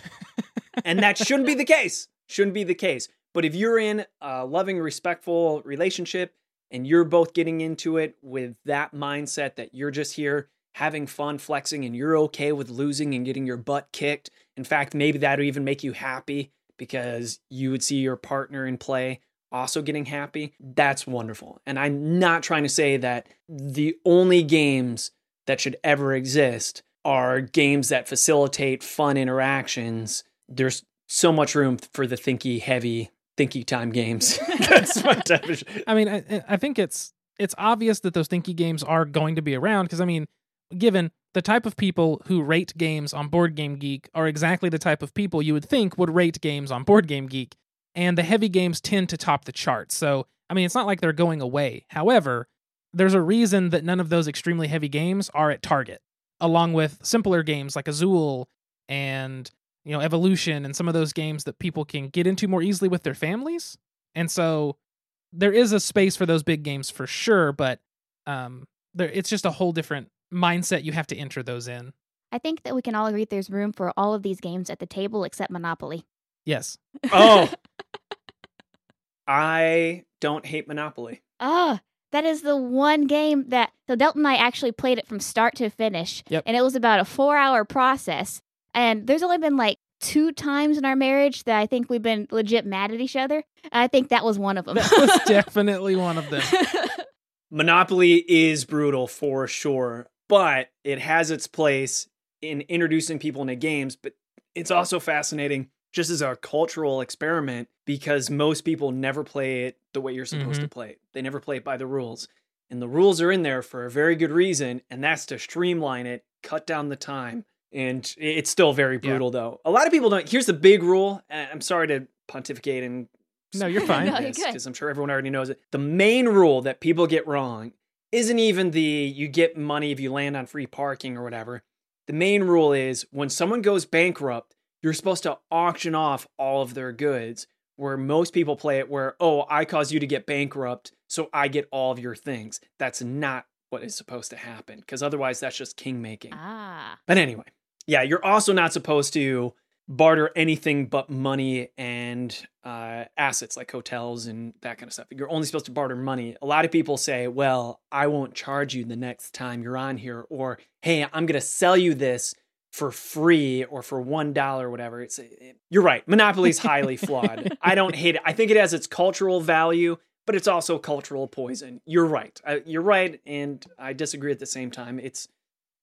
and that shouldn't be the case. Shouldn't be the case. But if you're in a loving, respectful relationship and you're both getting into it with that mindset that you're just here having fun, flexing, and you're okay with losing and getting your butt kicked, in fact, maybe that'll even make you happy because you would see your partner in play also getting happy. That's wonderful. And I'm not trying to say that the only games that should ever exist are games that facilitate fun interactions. There's so much room for the thinky, heavy, thinky time games. That's my definition. I mean, I, I think it's it's obvious that those thinky games are going to be around because I mean, given the type of people who rate games on Board Game Geek are exactly the type of people you would think would rate games on Board Game Geek, and the heavy games tend to top the charts. So, I mean, it's not like they're going away. However, there's a reason that none of those extremely heavy games are at Target, along with simpler games like Azul and you know Evolution and some of those games that people can get into more easily with their families. And so there is a space for those big games for sure, but um, there it's just a whole different mindset you have to enter those in. I think that we can all agree there's room for all of these games at the table except Monopoly. Yes. Oh, I don't hate Monopoly. Oh, that is the one game that so Delton and I actually played it from start to finish. Yep. And it was about a four hour process. And there's only been like two times in our marriage that I think we've been legit mad at each other. I think that was one of them. That was definitely one of them. Monopoly is brutal for sure, but it has its place in introducing people into games. But it's also fascinating just as a cultural experiment because most people never play it the way you're supposed to mm-hmm. play it. They never play it by the rules. And the rules are in there for a very good reason, and that's to streamline it, cut down the time. And it's still very Yeah. brutal, though. A lot of people don't. Here's the big rule. and I'm sorry to pontificate and No, you're fine. No, you're good. because I'm sure everyone already knows it. The main rule that people get wrong isn't even the you get money if you land on free parking or whatever. The main rule is when someone goes bankrupt, you're supposed to auction off all of their goods. Where most people play it, where, oh, I caused you to get bankrupt, so I get all of your things. That's not what is supposed to happen, because otherwise that's just king making. ah. But anyway, yeah, you're also not supposed to barter anything but money and uh, assets like hotels and that kind of stuff. You're only supposed to barter money. A lot of people say, well, I won't charge you the next time you're on here, or hey, I'm going to sell you this for free or for one dollar or whatever. It's it, you're right. Monopoly's highly flawed. I don't hate it. I think it has its cultural value, but it's also cultural poison. You're right. I, you're right, and I disagree at the same time. It's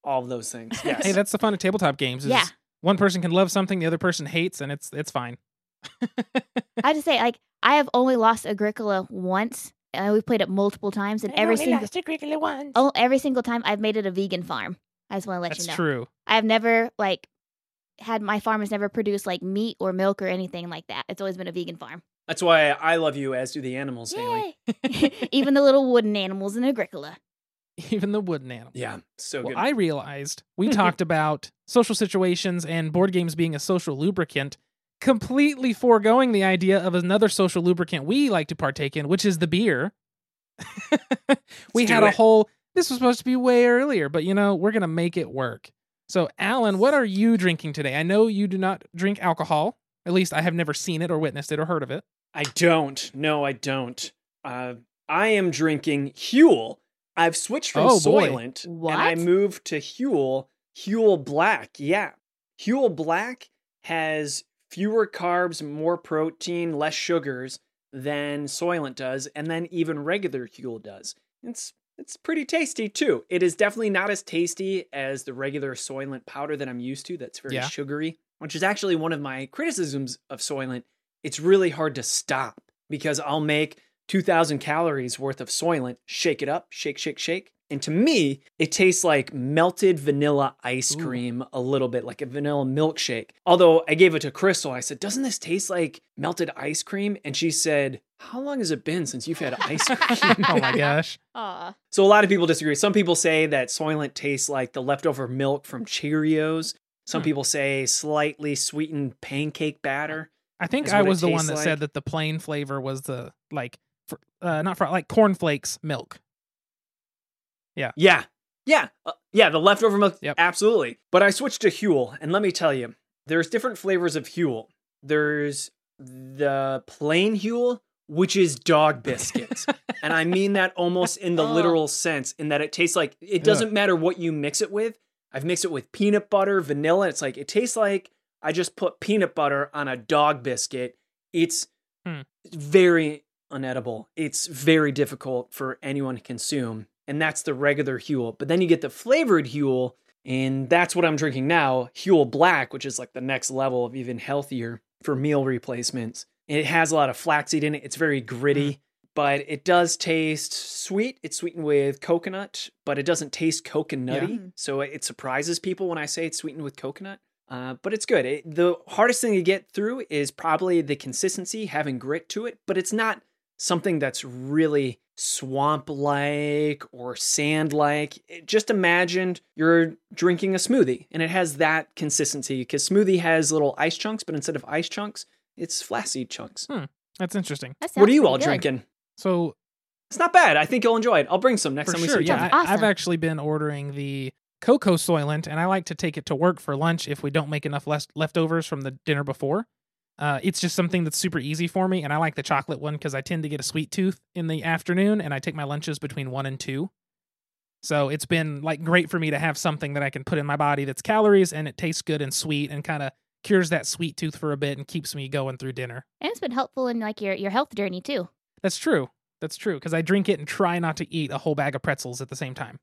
all of those things. Yes. Hey, that's the fun of tabletop games. Is Yeah. One person can love something the other person hates, and it's it's fine. I have to say, like, I have only lost Agricola once. Uh, we've played it multiple times, and every single Agricola once. oh, every single time I've made it a vegan farm. I just want to let That's you know. That's true. I've never like had my farm has never produced like meat or milk or anything like that. It's always been a vegan farm. That's why I love you, as do the animals, Haley. Yay! Even the little wooden animals in Agricola. Even the wooden animal. Yeah, so Well, good. I realized we talked about social situations and board games being a social lubricant, completely foregoing the idea of another social lubricant we like to partake in, which is the beer. we had do a it. whole. This was supposed to be way earlier, but you know we're gonna make it work. So, Alan, what are you drinking today? I know you do not drink alcohol. At least I have never seen it or witnessed it or heard of it. I don't. No, I don't. Uh, I am drinking Huel. I've switched from Oh. Soylent and I moved to Huel. Huel Black. Yeah. Huel Black has fewer carbs, more protein, less sugars than Soylent does, and then even regular Huel does. It's it's pretty tasty too. It is definitely not as tasty as the regular Soylent powder that I'm used to. That's very Yeah. sugary, which is actually one of my criticisms of Soylent. It's really hard to stop because I'll make 2000 calories worth of Soylent, shake it up, shake, shake, shake. And to me, it tastes like melted vanilla ice Ooh. cream a little bit, like a vanilla milkshake. Although I gave it to Crystal, I said, Doesn't this taste like melted ice cream? And she said, How long has it been since you've had ice cream? oh my gosh. Aw. So a lot of people disagree. Some people say that Soylent tastes like the leftover milk from Cheerios. Some Hmm. people say slightly sweetened pancake batter. I think I was the one that like. said that the plain flavor was the like, fr- uh, not fr- like cornflakes milk. Yeah, Yeah, uh, yeah, the leftover milk, Yep. absolutely. But I switched to Huel, and let me tell you, there's different flavors of Huel. There's the plain Huel, which is dog biscuits, and I mean that almost in the Oh. literal sense, in that it tastes like it doesn't matter what you mix it with. I've mixed it with peanut butter, vanilla. It's like it tastes like I just put peanut butter on a dog biscuit. It's Hmm. very unedible. It's very difficult for anyone to consume. And that's the regular Huel. But then you get the flavored Huel, and that's what I'm drinking now Huel Black, which is like the next level of even healthier for meal replacements. It has a lot of flaxseed in it. It's very gritty, but it does taste sweet. It's sweetened with coconut, but it doesn't taste coconutty. Yeah. So it surprises people when I say it's sweetened with coconut. Uh, but it's good. It, the hardest thing to get through is probably the consistency, having grit to it, but it's not something that's really swamp like or sand like. Just imagine you're drinking a smoothie and it has that consistency because smoothie has little ice chunks, but instead of ice chunks, it's flaxseed chunks. Hmm. That's interesting. That What are you all good. drinking? So It's not bad. I think you'll enjoy it. I'll bring some next for time we sure, see each yeah, other. I, I've actually been ordering the cocoa soylent, and I like to take it to work for lunch if we don't make enough less leftovers from the dinner before. Uh, it's just something that's super easy for me, and I like the chocolate one because I tend to get a sweet tooth in the afternoon, and I take my lunches between one and two. So it's been like great for me to have something that I can put in my body that's calories and it tastes good and sweet and kind of cures that sweet tooth for a bit and keeps me going through dinner. And it's been helpful in like your, your health journey too. That's true. That's true because I drink it and try not to eat a whole bag of pretzels at the same time.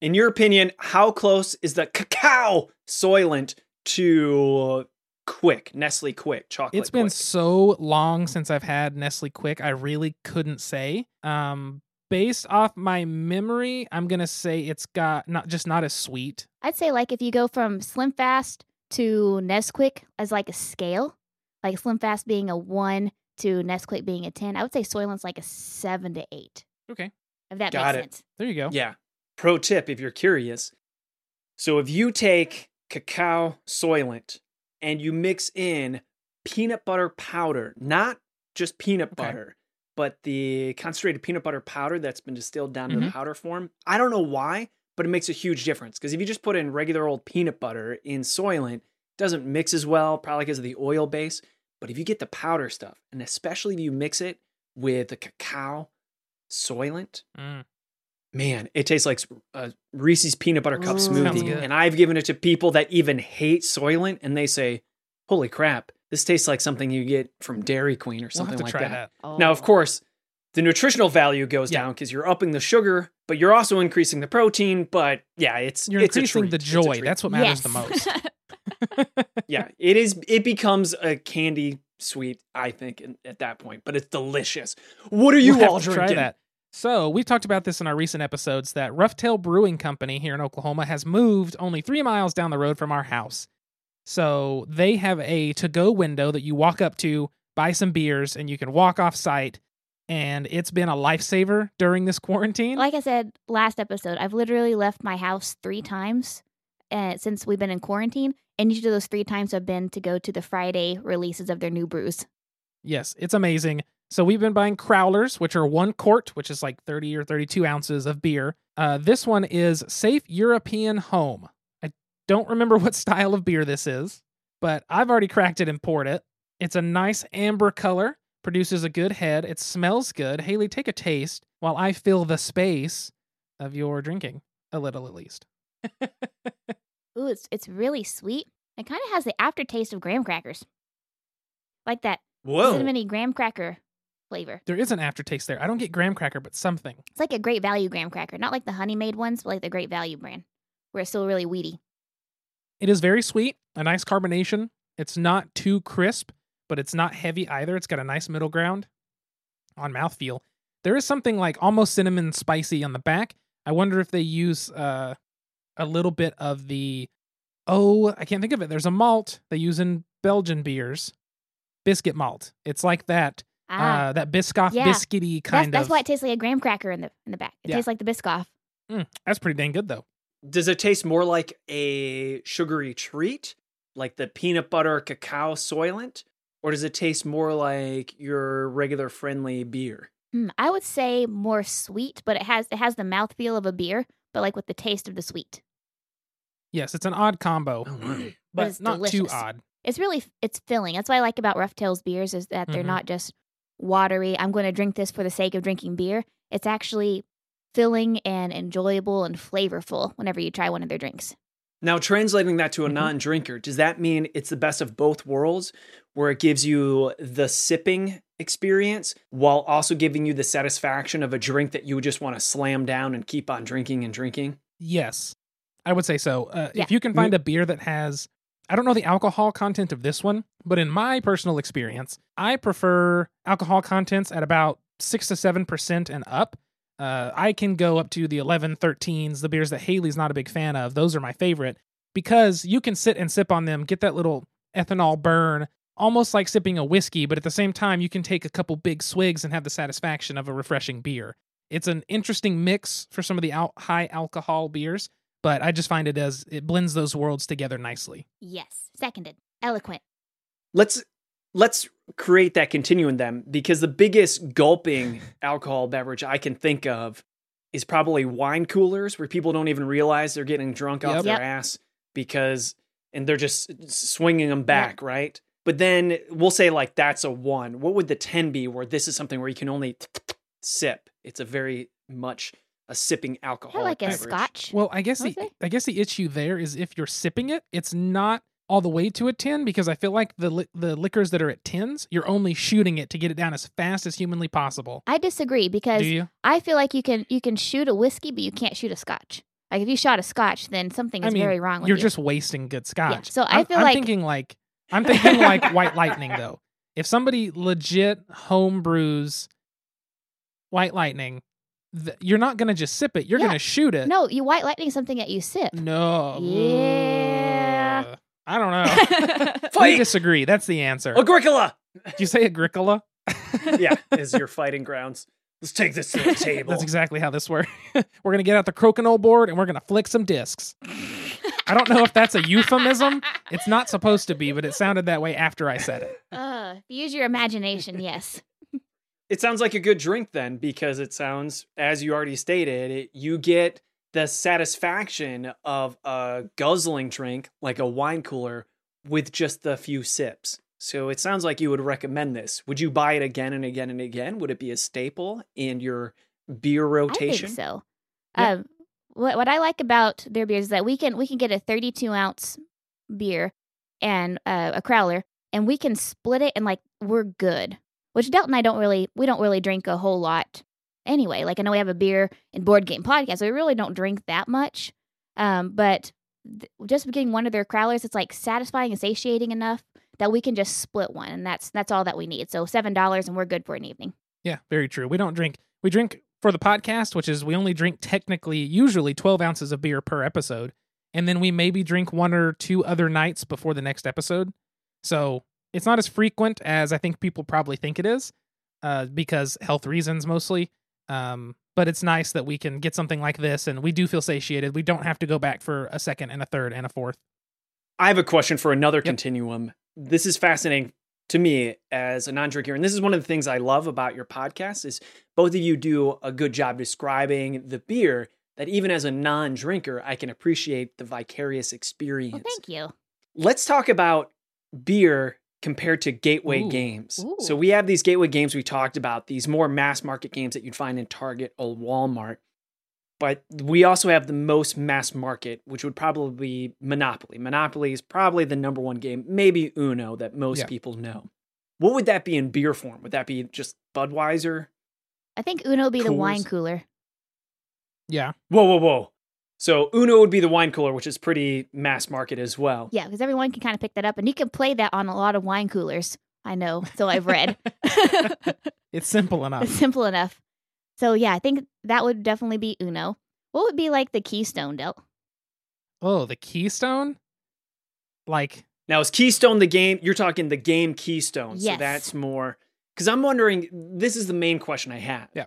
In your opinion, how close is the cacao soylent to Quick, Nestle Quick chocolate? It's been Quick? so long since I've had Nestle Quick. I really couldn't say. Um, based off my memory, I'm gonna say it's got not just not as sweet. I'd say like if you go from Slim Fast to Nesquik as like a scale, like Slim Fast being a one to Nesquik being a ten, I would say Soylent's like a seven to eight. Okay, If that Got makes it. sense. there you go. Yeah. Pro tip if you're curious. So if you take cacao soylent and you mix in peanut butter powder, not just peanut Okay. butter, but the concentrated peanut butter powder that's been distilled down to Mhm. the powder form. I don't know why, but it makes a huge difference. Because if you just put in regular old peanut butter in soylent, it doesn't mix as well, probably because of the oil base. But if you get the powder stuff, and especially if you mix it with the cacao soylent, Mm. Man, it tastes like a uh, Reese's peanut butter cup mm, Ooh. Smoothie. And I've given it to people that even hate Soylent, and they say, "Holy crap, this tastes like something you get from Dairy Queen or We'll something have to like try that." that. Now, of Oh. course, the nutritional value goes Yeah. down because you're upping the sugar, but you're also increasing the protein. But yeah, it's You're it's increasing the treat. It's joy. That's what matters yes. the most. yeah, it is. It becomes a candy sweet, I think, in, at that point. But it's delicious. What are you We'll have all to drinking? So we've talked about this in our recent episodes that Roughtail Brewing Company here in Oklahoma has moved only three miles down the road from our house. So they have a to-go window that you walk up to, buy some beers, and you can walk off site. And it's been a lifesaver during this quarantine. like I said last episode, I've literally left my house three times uh, since we've been in quarantine, and each of those three times have been to go to the Friday releases of their new brews. Yes, it's amazing. So we've been buying crowlers, which are one quart, which is like 30 or 32 ounces of beer. Uh, this one is Safe European Home. I don't remember what style of beer this is, but I've already cracked it and poured it. It's a nice amber color, produces a good head. It smells good. Haley, take a taste while I fill the space of your drinking, a little at least. Ooh, it's it's really sweet. It kind of has the aftertaste of graham crackers, like that Whoa! cinnamony graham cracker flavor. There is an aftertaste there. I don't get graham cracker, but something. It's like a great value graham cracker, not like the honey made ones, but like the great value brand, where it's still really weedy. It is very sweet, a nice carbonation. It's not too crisp, but it's not heavy either. It's got a nice middle ground on mouthfeel. There is something like almost cinnamon spicy on the back. I wonder if they use uh, a little bit of the oh, I can't think of it. There's a malt they use in Belgian beers, biscuit malt. It's like that Ah, uh, that Biscoff Yeah. biscuity that's, kind that's of. That's why it tastes like a graham cracker in the in the back. It Yeah. tastes like the Biscoff. Mm, that's pretty dang good though. Does it taste more like a sugary treat, like the peanut butter cacao soylent, or does it taste more like your regular friendly beer? Hmm, I would say more sweet, but it has it has the mouthfeel of a beer, but like with the taste of the sweet. Yes, it's an odd combo, Oh, wow. but it's not too odd. It's really it's filling. That's what I like about Roughtail's beers is that they're Mhm. not just watery. I'm going to drink this for the sake of drinking beer. It's actually filling and enjoyable and flavorful whenever you try one of their drinks. Now, translating that to a Mhm. non drinker, does that mean it's the best of both worlds where it gives you the sipping experience while also giving you the satisfaction of a drink that you would just want to slam down and keep on drinking and drinking? Yes, I would say so. Uh, Yeah. If you can find a beer that has, I don't know the alcohol content of this one, but in my personal experience, I prefer alcohol contents at about six to seven percent and up. Uh, I can go up to the 11, 13s, the beers that Haley's not a big fan of. Those are my favorite because you can sit and sip on them, get that little ethanol burn, almost like sipping a whiskey, but at the same time, you can take a couple big swigs and have the satisfaction of a refreshing beer. It's an interesting mix for some of the al- high alcohol beers, but I just find it as it blends those worlds together nicely. Yes, seconded. Eloquent. Let's let's create that continuum then because the biggest gulping alcohol beverage I can think of is probably wine coolers where people don't even realize they're getting drunk off their Yep. ass because and they're just swinging them back, right? But then we'll say like that's a 1. What would the 10 be where this is something where you can only sip? It's a very much a sipping alcohol. I like a beverage. scotch. Well, I guess the Okay. I guess the issue there is if you're sipping it, it's not all the way to a 10 because I feel like the li- the liquors that are at 10s, you're only shooting it to get it down as fast as humanly possible. I disagree because you? I feel like you can you can shoot a whiskey, but you can't shoot a scotch. Like if you shot a scotch, then something I is mean, very wrong with You're you. just wasting good scotch. so I I'm- feel I'm like- thinking like I'm thinking like White Lightning though. If somebody legit home brews White Lightning, th- you're not gonna just sip it. You're Yeah. gonna shoot it. no, you white lightning something that you sip. No. Yeah. Ugh. I don't know. we Fight! disagree. That's the answer. Agricola. Did you say Agricola? yeah, is your fighting grounds. Let's take this to the table. That's exactly how this works. we're gonna get out the crokinole board and we're gonna flick some discs. I don't know if that's a euphemism. It's not supposed to be, but it sounded that way after I said it. Uh, use your imagination. Yes. It sounds like a good drink then, because it sounds, as you already stated, it, you get the satisfaction of a guzzling drink like a wine cooler with just a few sips. So it sounds like you would recommend this. Would you buy it again and again and again? Would it be a staple in your beer rotation? I think so. Yeah. Um, what what I like about their beers is that we can we can get a 32 ounce beer and uh, a crowler, and we can split it, and like we're good. Which Delton and I don't really we don't really drink a whole lot anyway. Like I know we have a beer and board game podcast, so we really don't drink that much. Um, but th- just getting one of their crowlers, it's like satisfying and satiating enough that we can just split one, and that's that's all that we need. So seven dollars, and we're good for an evening. Yeah, very true. We don't drink. We drink for the podcast, which is we only drink technically usually 12 ounces of beer per episode. And then we maybe drink one or two other nights before the next episode. So it's not as frequent as I think people probably think it is uh, because health reasons mostly. Um, but it's nice that we can get something like this and we do feel satiated. We don't have to go back for a second and a third and a fourth. I have a question for another Yep. continuum. This is fascinating to me as a non-drinker, and this is one of the things I love about your podcast is both of you do a good job describing the beer that even as a non-drinker, I can appreciate the vicarious experience. Well, thank you. Let's talk about beer compared to gateway Ooh. games. Ooh. So we have these gateway games we talked about, these more mass market games that you'd find in Target or Walmart. But we also have the most mass market, which would probably be Monopoly. Monopoly is probably the number one game, maybe Uno that most Yeah. people know. What would that be in beer form? Would that be just Budweiser? I think Uno would be the wine cooler. Yeah. Whoa, whoa, whoa. So Uno would be the wine cooler, which is pretty mass market as well. Yeah, because everyone can kind of pick that up, and you can play that on a lot of wine coolers. I know, so I've read. It's simple enough. it's simple enough. So yeah, I think that would definitely be Uno. What would be like the Keystone Del? Oh, the Keystone? Like, Now, is Keystone the game? You're talking the game Keystone. So Yes. that's more. Because I'm wondering, this is the main question I have. Yeah.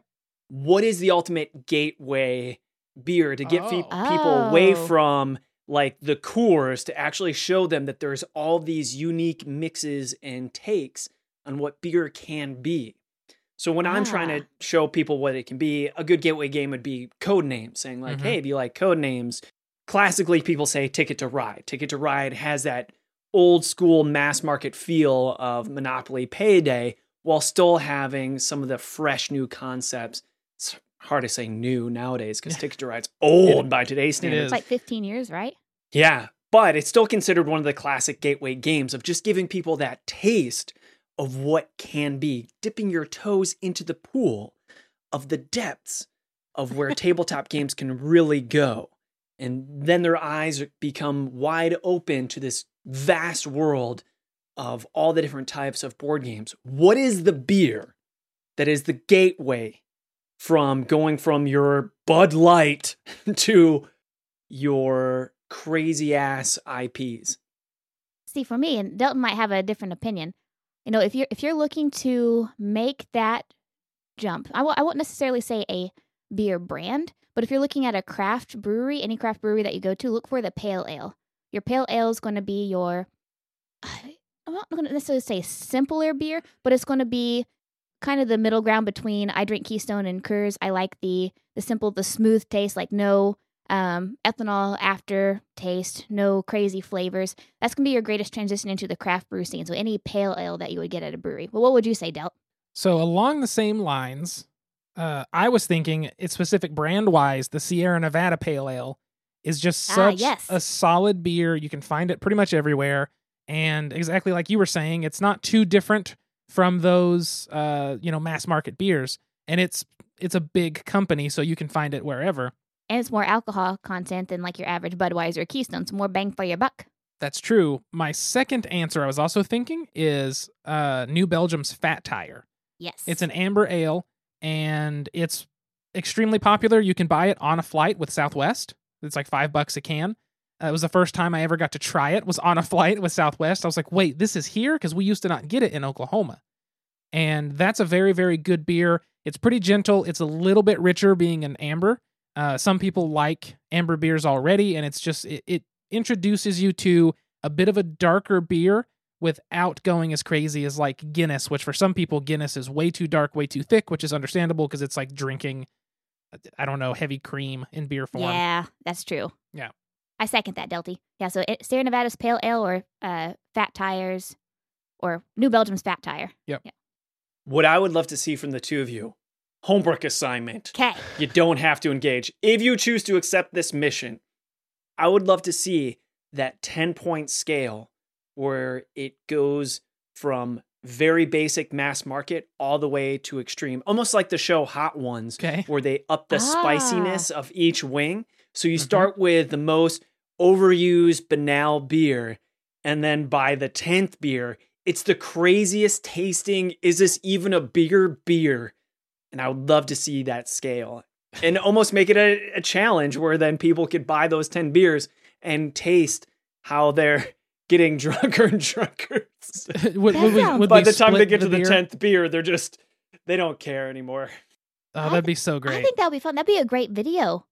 What is the ultimate gateway beer to get fe- Oh. people away Oh. from like the cores to actually show them that there's all these unique mixes and takes on what beer can be? So when I'm trying Ah. to show people what it can be, a good gateway game would be Codenames, saying like, Mhm. "Hey, do you like Codenames?" Classically, people say Ticket to Ride. Ticket to Ride has that old school mass market feel of Monopoly Payday, while still having some of the fresh new concepts. It's hard to say new nowadays because Ticket to Ride's old by today's standards. It's like 15 years, right? Yeah, but it's still considered one of the classic gateway games of just giving people that taste of what can be, dipping your toes into the pool of the depths of where tabletop games can really go. And then their eyes become wide open to this vast world of all the different types of board games. What is the beer that is the gateway from going from your Bud Light to your crazy ass IPs. See, for me, and Delton might have a different opinion. You know, if you're if you're looking to make that jump, I w- I won't necessarily say a beer brand, but if you're looking at a craft brewery, any craft brewery that you go to, look for the pale ale. Your pale ale is going to be your I'm not going to necessarily say simpler beer, but it's going to be kind of the middle ground between I drink Keystone and Coors. I like the the simple, the smooth taste, like no um, ethanol after taste, no crazy flavors. That's gonna be your greatest transition into the craft brew scene. So any pale ale that you would get at a brewery. Well, what would you say, Delt? So along the same lines, uh, I was thinking it's specific brand wise, the Sierra Nevada Pale Ale is just Ah, such yes. a solid beer. You can find it pretty much everywhere. And exactly like you were saying, it's not too different from those uh, you know, mass market beers. And it's it's a big company, so you can find it wherever. And it's more alcohol content than like your average Budweiser or Keystone. It's more bang for your buck. That's true. My second answer I was also thinking is uh, New Belgium's Fat Tire. Yes. It's an amber ale and it's extremely popular. You can buy it on a flight with Southwest. It's like five bucks a can. Uh, it was the first time I ever got to try it. Was on a flight with Southwest. I was like, wait, this is here because we used to not get it in Oklahoma, and that's a very very good beer. It's pretty gentle. It's a little bit richer, being an amber. Uh, some people like amber beers already, and it's just it, it introduces you to a bit of a darker beer without going as crazy as like Guinness, which for some people Guinness is way too dark, way too thick, which is understandable because it's like drinking I don't know, heavy cream in beer form. Yeah, that's true. Yeah. I second that, Delty. Yeah, so it, Sierra Nevada's pale ale or uh, Fat Tires or New Belgium's Fat Tire. Yeah. What I would love to see from the two of you homework assignment. Okay. You don't have to engage. If you choose to accept this mission, I would love to see that 10 point scale where it goes from very basic mass market all the way to extreme, almost like the show Hot Ones, Okay. where they up the Ah. spiciness of each wing. So you Mhm. start with the most overused, banal beer, and then by the 10th beer, it's the craziest tasting. Is this even a bigger beer? And I would love to see that scale and almost make it a, a challenge where then people could buy those 10 beers and taste how they're getting drunker and drunker. would, would we, would By the time they split get to the beer? 10th beer, they're just, they don't care anymore. Oh, that'd be so great. I think that would be fun. That'd be a great video.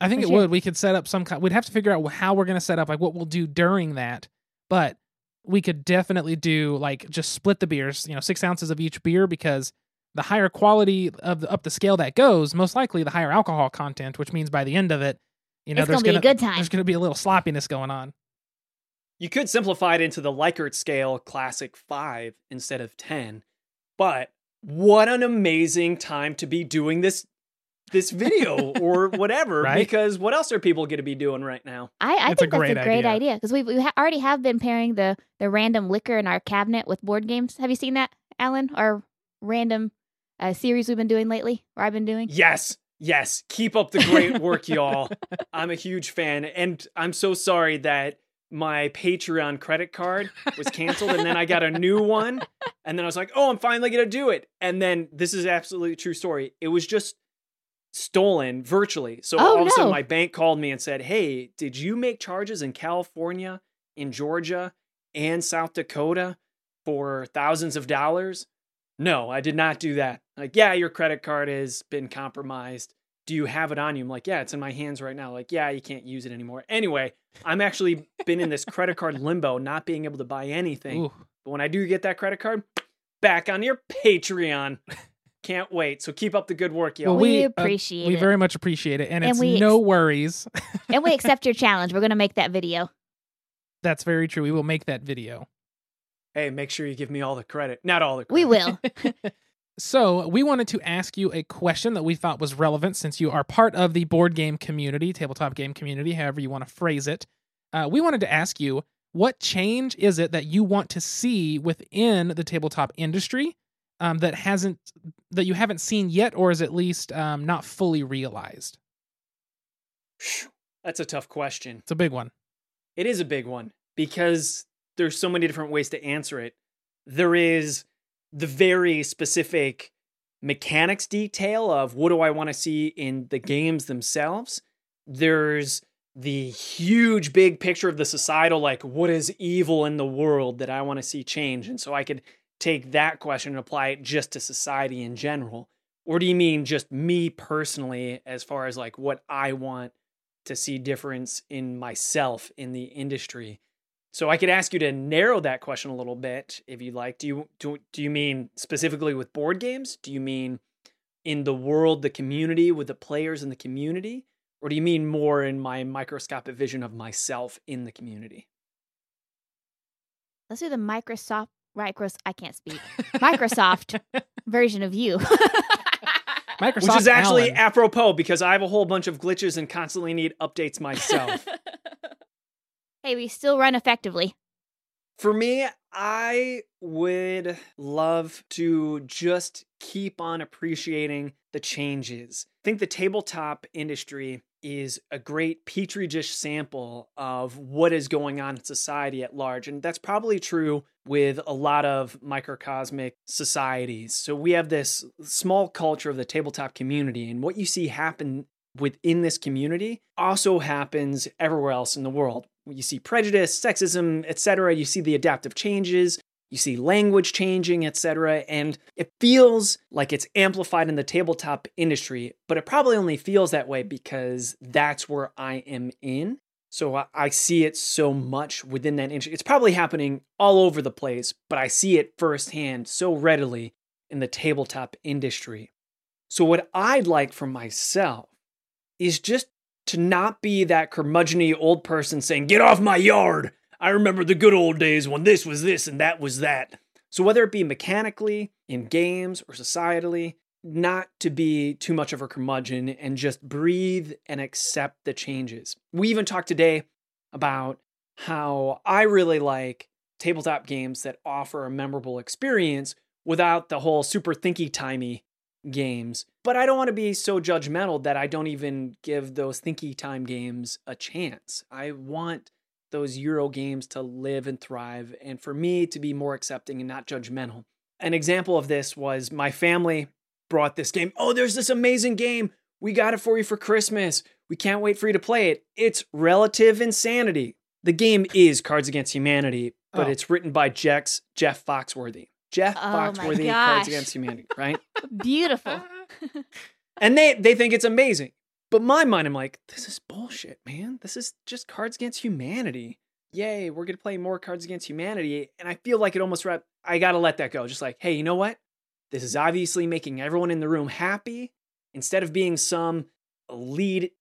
I think For it sure. would. We could set up some kind. We'd have to figure out how we're going to set up, like what we'll do during that. But we could definitely do like just split the beers. You know, six ounces of each beer because the higher quality of the, up the scale that goes, most likely the higher alcohol content, which means by the end of it, you know, it's there's gonna be a good time. there's going to be a little sloppiness going on. You could simplify it into the Likert scale classic 5 instead of 10. But what an amazing time to be doing this this video or whatever Right? because what else are people going to be doing right now? I, I It's a think that's great a great idea. idea because we we ha- already have been pairing the the random liquor in our cabinet with board games. Have you seen that, Alan? Our random uh, series we've been doing lately, or I've been doing. Yes. Yes, keep up the great work y'all. I'm a huge fan and I'm so sorry that my Patreon credit card was canceled and then I got a new one and then I was like, "Oh, I'm finally going to do it." And then this is absolutely true story. It was just stolen virtually. So Oh, all of a sudden no. my bank called me and said, "Hey, did you make charges in California, in Georgia, and South Dakota for thousands of dollars?" No, I did not do that. Like, yeah, your credit card has been compromised. Do you have it on you? I'm like, yeah, it's in my hands right now. Like, yeah, you can't use it anymore. Anyway, I'm actually been in this credit card limbo, not being able to buy anything. Ooh, But when I do get that credit card, back on your Patreon. Can't wait. So keep up the good work, y'all. Well, we, we, uh, appreciate we very much appreciate it, and, And it's we no worries. and we accept your challenge. We're going to make that video. That's very true. We will make that video. hey, make sure you give me all the credit. Not all the credit. We will. So, we wanted to ask you a question that we thought was relevant since you are part of the board game community, tabletop game community, however you want to phrase it. Uh, we wanted to ask you what change is it that you want to see within the tabletop industry um, that hasn't that you haven't seen yet, or is at least um, not fully realized? That's a tough question. It's a big one. It is a big one because there's so many different ways to answer it. There is the very specific mechanics detail of what do I want to see in the games themselves. There's the huge big picture of the societal like what is evil in the world that I want to see change and so I could take that question and apply it just to society in general. Or do you mean just me personally as far as like what I want to see difference in myself in the industry. So I could ask you to narrow that question a little bit if you'd like. Do you do, do you mean specifically with board games? Do you mean in the world, the community, with the players in the community? Or do you mean more in my microscopic vision of myself in the community? Let's do the Microsoft, I can't speak. Microsoft version of you. Microsoft Which is actually Alan. apropos because I have a whole bunch of glitches and constantly need updates myself. hey, we still run effectively. For me, I would love to just keep on appreciating the changes. I think the tabletop industry is a great petri dish sample of what is going on in society at large. And that's probably true with a lot of microcosmic societies. So we have this small culture of the tabletop community, and what you see happen within this community also happens everywhere else in the world. You see prejudice, sexism, etc. You see the adaptive changes, you see language changing, etc. And it feels like it's amplified in the tabletop industry, but it probably only feels that way because that's where I am in. So I- see it so much within that industry. It's probably happening all over the place, but I see it firsthand so readily in the tabletop industry. So what I'd like for myself is just to not be that curmudgeony old person saying, Get off my yard. I remember the good old days when this was this and that was that. So, whether it be mechanically, in games, or societally, not to be too much of a curmudgeon and just breathe and accept the changes. We even talked today about how I really like tabletop games that offer a memorable experience without the whole super thinky timey games. But I don't want to be so judgmental that I don't even give those thinky time games a chance. I want those Euro games to live and thrive, and for me to be more accepting and not judgmental. An example of this was my family brought this game. Oh, there's this amazing game. We got it for you for Christmas. We can't wait for you to play it. It's Relative Insanity. The game is Cards Against Humanity, but Oh. it's written by Jex, Jeff Foxworthy. Jeff Oh Foxworthy. Cards Against Humanity, right? Beautiful. and they they think it's amazing. But my mind, I'm like, this is bullshit, man. This is just Cards Against Humanity. Yay, we're gonna play more Cards Against Humanity, and I feel like it almost. Rep- I gotta let that go. Just like, hey, you know what? This is obviously making everyone in the room happy. Instead of being some elite,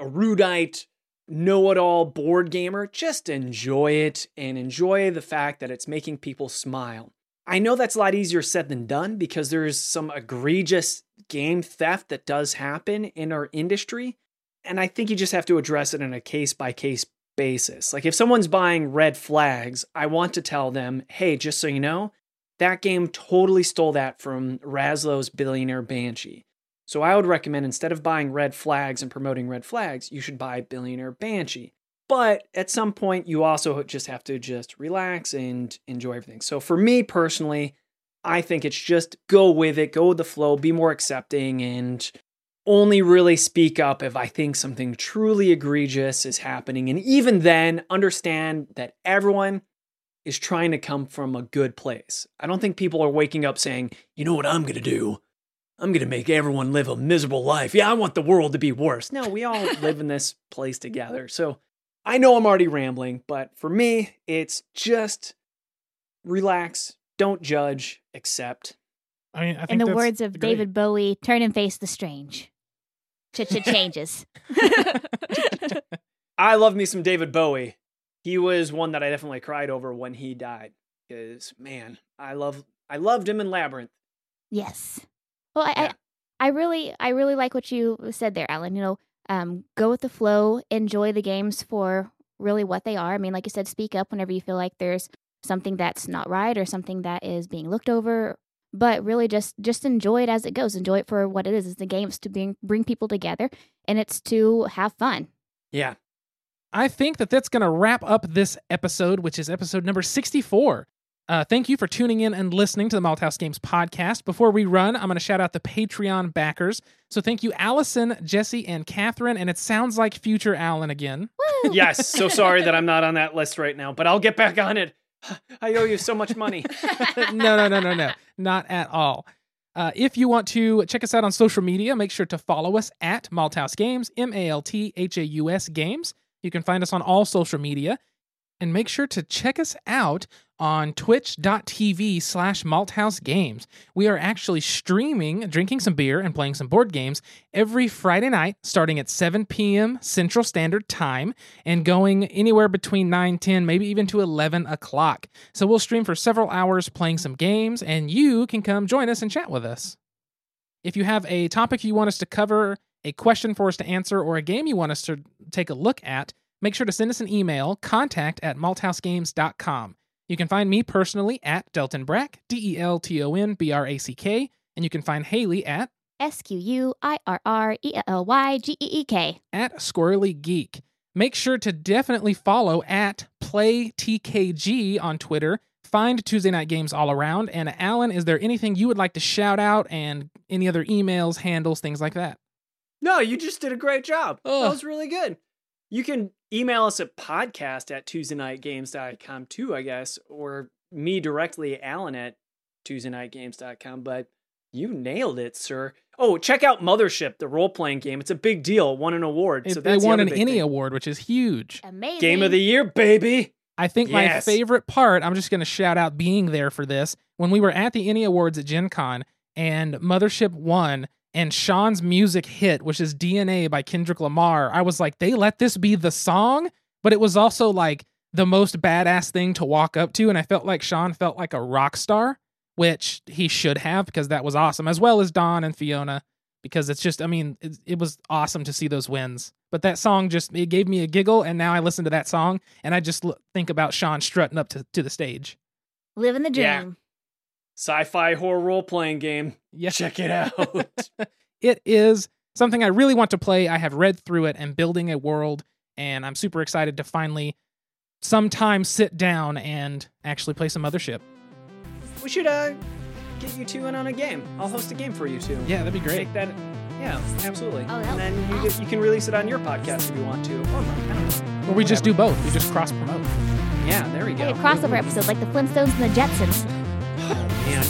erudite, know-it-all board gamer, just enjoy it and enjoy the fact that it's making people smile. I know that's a lot easier said than done because there's some egregious game theft that does happen in our industry. And I think you just have to address it on a case by case basis. Like if someone's buying red flags, I want to tell them, hey, just so you know, that game totally stole that from Raslow's Billionaire Banshee. So I would recommend instead of buying red flags and promoting red flags, you should buy Billionaire Banshee. But at some point, you also just have to just relax and enjoy everything. So for me personally, I think it's just go with it, go with the flow, be more accepting, and only really speak up if I think something truly egregious is happening. And even then, understand that everyone is trying to come from a good place. I don't think people are waking up saying, you know what I'm going to do? I'm going to make everyone live a miserable life. Yeah, I want the world to be worse. No, we all live in this place together. So I know I'm already rambling, but for me, it's just relax, don't judge, accept. I mean, I think In the that's words of great. David Bowie, turn and face the strange. Ch-ch changes. I love me some David Bowie. He was one that I definitely cried over when he died. Because man, I love I loved him in Labyrinth. yes. Well, I, Yeah. I, I really, I really like what you said there, Alan. You know, um, go with the flow, enjoy the games for really what they are. I mean, like you said, speak up whenever you feel like there's something that's not right or something that is being looked over. But really, just just enjoy it as it goes. Enjoy it for what it is. It's the games to bring bring people together, and it's to have fun. Yeah. I think that that's going to wrap up this episode, which is episode number 64. Uh, thank you for tuning in and listening to the Malthaus Games podcast. Before we run, I'm going to shout out the Patreon backers. So thank you, Allison, Jesse, and Catherine. And it sounds like future Alan again. Woo! Yes. So sorry that I'm not on that list right now, but I'll get back on it. I owe you so much money. no, no, no, no, no, not at all. Uh, if you want to check us out on social media, make sure to follow us at Malthaus Games, M A L T H A U S Games. You can find us on all social media. And make sure to check us out on twitch.tv slash malthaus games. We are actually streaming, drinking some beer, and playing some board games every Friday night, starting at 7 p.m. Central Standard Time and going anywhere between 9, 10, maybe even to 11 o'clock. So we'll stream for several hours playing some games, and you can come join us and chat with us. If you have a topic you want us to cover, a question for us to answer, or a game you want us to take a look at, make sure to send us an email, contact at malthausgames.com. You can find me personally at Delton Brack, D E L T O N B R A C K, and you can find Haley at S Q U I R R E L Y G E E K. at Squirrely Geek. Make sure to definitely follow at PlayTKG on Twitter. Find Tuesday Knight Games all around. And Alan, is there anything you would like to shout out and any other emails, handles, things like that? No, you just did a great job. Ugh. That was really good. You can email us at podcast at TuesdayKnightGames.com too, I guess, or me directly, Alan at TuesdayKnightGames.com. But you nailed it, sir. Oh, check out Mothership, the role playing game. It's a big deal. Won an award. It- so they that's the won other an any thing. award, which is huge. Amazing. Game of the year, baby. I think my favorite part, I'm just going to shout out being there for this. When we were at the ENnie Awards at Gen Con and Mothership won and Sean's music hit, which is DNA by Kendrick Lamar, I was like, they let this be the song, but it was also like the most badass thing to walk up to. And I felt like Sean felt like a rock star, which he should have because that was awesome, as well as Don and Fiona. Because it's just, I mean, it, it was awesome to see those wins. But that song just, it gave me a giggle. And now I listen to that song and I just l- think about Sean strutting up to, to the stage. Living the dream. Yeah. Sci fi horror role playing game. Yeah. Check it out. it is something I really want to play. I have read through it and building a world, and I'm super excited to finally sometime sit down and actually play some Mothership. we should uh, get you two in on a game. I'll host a game for you two. Yeah, that'd be great. Take that. Yeah, absolutely. Oh, and then be you, get, you can release it on your podcast if you want to. Or mine. I don't know. Or we just do both. We just cross promote. Yeah, there we Like go. a crossover episode, like the Flintstones and the Jetsons. Man.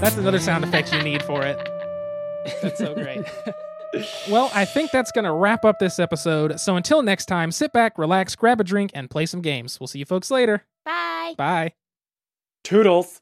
That's another sound effect you need for it. That's so great. Well, I think that's going to wrap up this episode. So until next time, sit back, relax, grab a drink, and play some games. We'll see you folks later. Bye. Bye. Toodles.